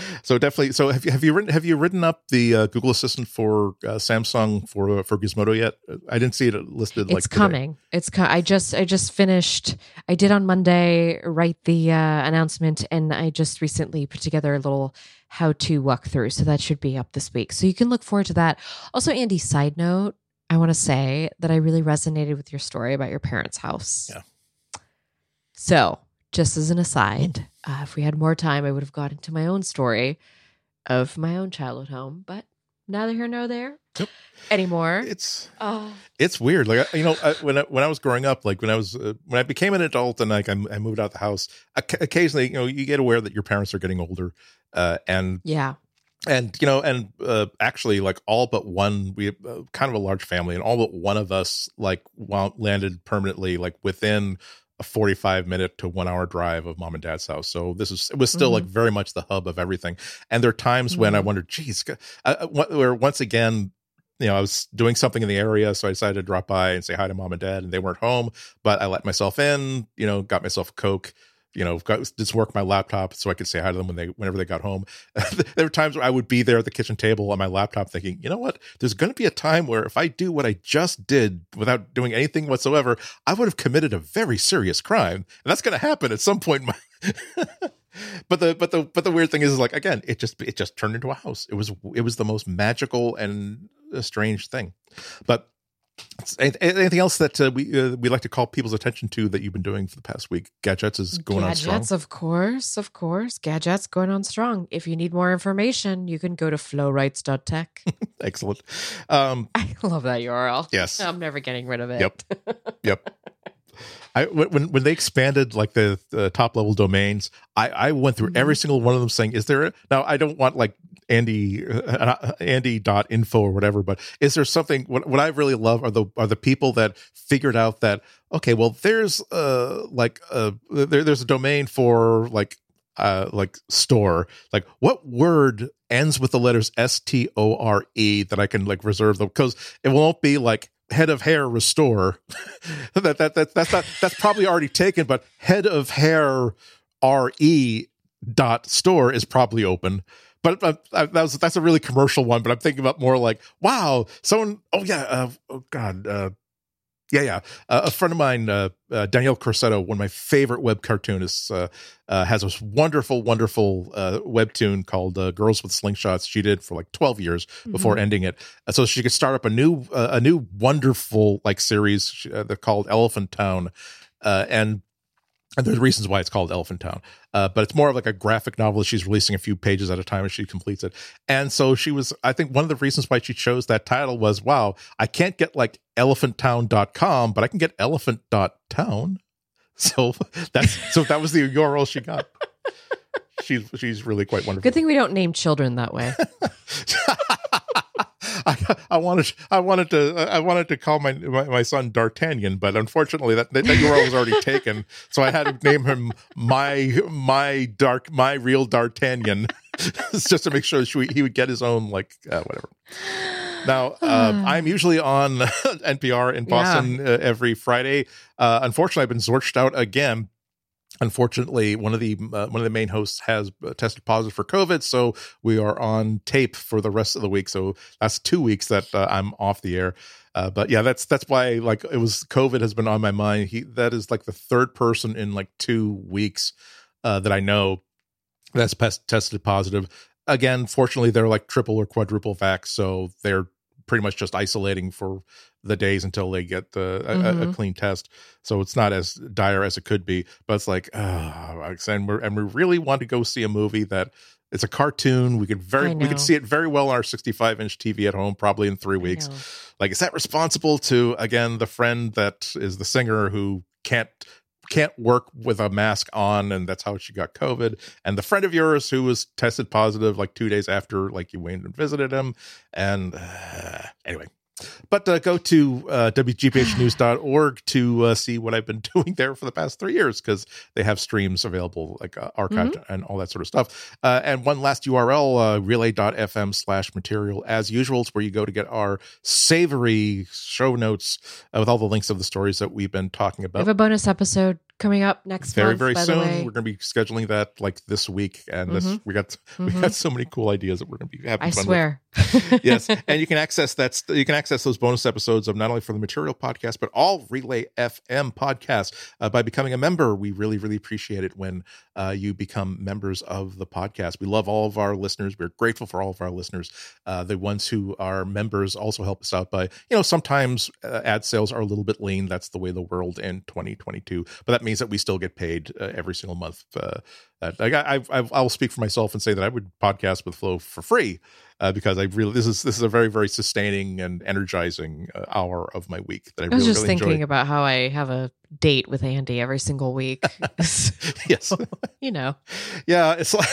so definitely. So have you have you written have you written up the uh, Google Assistant for uh, Samsung for for Gizmodo yet? I didn't see it listed. like it's today. coming. It's co- I just I just finished. I did on Monday write the uh, announcement, and I just recently put together a little how to walk through. So that should be up this week. So you can look forward to that. Also, Andy, side note, I want to say that I really resonated with your story about your parents' house. Yeah. So just as an aside, uh, if we had more time, I would have got into my own story of my own childhood home, but neither here nor there Yep. anymore. It's Oh. it's weird. Like you know, I, when I, when I was growing up, like when I was uh, when I became an adult and like I, I moved out the house, occasionally you know you get aware that your parents are getting older, uh, and Yeah. and you know and uh, actually like all but one we uh, kind of a large family and all but one of us like landed permanently like within a 45 minute to one hour drive of mom and dad's house so this is it was still Mhm. like very much the hub of everything and there are times when i Mhm. wondered geez uh, where once again you know, I was doing something in the area, so I decided to drop by and say hi to mom and dad, and they weren't home. But I let myself in, you know, got myself a coke, you know, got just work my laptop so I could say hi to them when they whenever they got home. there were times where I would be there at the kitchen table on my laptop thinking, you know what, there's going to be a time where if I do what I just did without doing anything whatsoever, I would have committed a very serious crime, and that's going to happen at some point. But the but the but the weird thing is like again, it just it just turned into a house. It was it was the most magical and strange thing, but. Any- Anything else that uh, we uh, we like to call people's attention to that you've been doing for the past week? Gadgets is going on strong. Gadgets, of course, of course. Gadgets going on strong. If you need more information, you can go to flowrights.tech. Excellent. Um, I love that URL. yes. I'm never getting rid of it. Yep. Yep. I when when they expanded like the, the top level domains, I I went through every single one of them saying, "Is there a, now?" I don't want like Andy uh, Andy dot info or whatever, but is there something? What what I really love are the are the people that figured out that okay, well, there's uh like uh there, there's a domain for like uh like store. Like what word ends with the letters s-t-o-r-e that i can like reserve them? Because it won't be like head of hair restore. That, that that that's not that's probably already taken but head of hair re dot store is probably open but uh, that was that's a really commercial one but i'm thinking about more like wow someone oh yeah uh, oh god uh yeah, yeah. Uh, a friend of mine, uh, uh, Danielle Corsetto, one of my favorite web cartoonists, uh, uh, has this wonderful, wonderful uh, webtoon called uh, "Girls with Slingshots." She did for like twelve years before ending it, so she could start up a new, uh, a new wonderful like series uh, they're called Elephant Town, uh, and and there's reasons why it's called Elephant Town, uh, but it's more of like a graphic novel. She's releasing a few pages at a time as she completes it. And so she was, I think one of the reasons why she chose that title was, wow, I can't get like elephanttown.com, but I can get elephant.town. So that's, so that was the URL she got. She's, she's really quite wonderful. Good thing we don't name children that way. I, I wanted I wanted to I wanted to call my my, my son D'Artagnan, but unfortunately that, that URL was already taken, so I had to name him my my dark my real D'Artagnan, just to make sure she, he would get his own like uh, whatever. Now, uh, I'm usually on NPR in Boston uh, every Friday. Uh, unfortunately, I've been zorched out again unfortunately one of the uh, one of the main hosts has uh, tested positive for covid so we are on tape for the rest of the week. So that's two weeks that uh, i'm off the air. Uh, but yeah that's that's why like it was covid has been on my mind. He that is like the third person in like two weeks uh, that i know that's pest- tested positive. Again fortunately they're like triple or quadruple vax so they're pretty much just isolating for the days until they get the a, a- a clean test. So it's not as dire as it could be. But it's like, uh, and we and we really want to go see a movie that it's a cartoon. We could very we could see it very well on our 65 inch TV at home, probably in three weeks. Like, is that responsible to again the friend that is the singer who can't can't work with a mask on and that's how she got covid and the friend of yours who was tested positive like two days after like you went and visited him and uh, anyway but uh, go to uh, wgbhnews.org to uh, see what I've been doing there for the past three years because they have streams available, like uh, archived and all that sort of stuff. Uh, and one last URL, uh, relay.fm slash material, as usual, is where you go to get our savory show notes uh, with all the links of the stories that we've been talking We about have a bonus episode coming up next very month. very soon we're going to be scheduling that like this week and this Mhm. we got we Mhm. got so many cool ideas that we're going to be having I fun swear. with yes and you can access that you can access those bonus episodes of not only for the material podcast but all relay fm podcasts uh, by becoming a member we really really appreciate it when uh, you become members of the podcast we love all of our listeners we're grateful for all of our listeners uh, the ones who are members also help us out by you know sometimes uh, ad sales are a little bit lean that's the way the world in 2022 but that means that we still get paid uh, every single month uh, like I, I've, I've, I'll speak for myself and say that I would podcast with Flow for free uh, because I really this is this is a very very sustaining and energizing uh, hour of my week that I, I was really just really thinking enjoy. about how I have a date with Andy every single week. yes, you know, yeah, it's like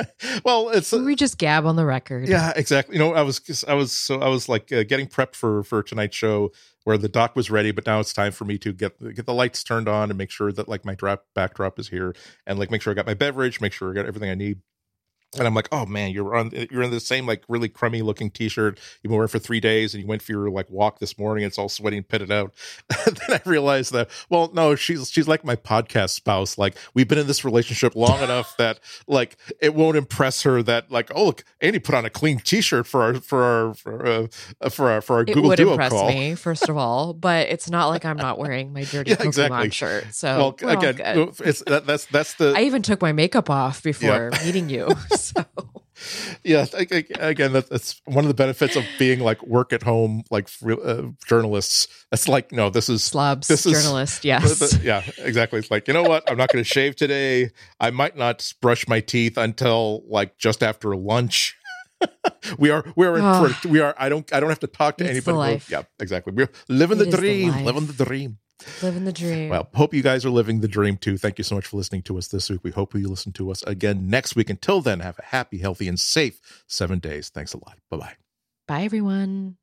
well, it's we just gab on the record. yeah, exactly. You know, I was I was so I was like uh, getting prepped for for tonight's show where the doc was ready, but now it's time for me to get get the lights turned on and make sure that like my drop backdrop is here and like make sure I got my beverage, make sure I got everything I need. And I'm like, oh man, you're on you're in the same like really crummy looking t-shirt you've been wearing for three days, and you went for your like walk this morning. And it's all sweaty and pitted out. And then I realized that well, no, she's she's like my podcast spouse. Like we've been in this relationship long enough that like it won't impress her that like oh look, Andy put on a clean t-shirt for our for our for, uh, for our for our It Google would Duo impress call. me, first of all, but it's not like I'm not wearing my dirty Yeah, Pokemon exactly. shirt. So well, again, it's that, that's that's the I even took my makeup off before meeting you. So. Yeah again that, that's one of the benefits of being like work at home like uh, journalists. It's like no this is slobs This is- journalist, yes. the- the- yeah exactly. It's like you know what? I'm not going to shave today. I might not brush my teeth until like just after lunch. We are we are in Ah. we are i don't i don't have to talk to It's anybody yeah exactly. We're living It the is the dream living the dream Living the dream. well, hope you guys are living the dream too. Thank you so much for listening to us this week. We hope you listen to us again next week. Until then, have a happy, healthy, and safe seven days. Thanks a lot. Bye bye. Bye everyone.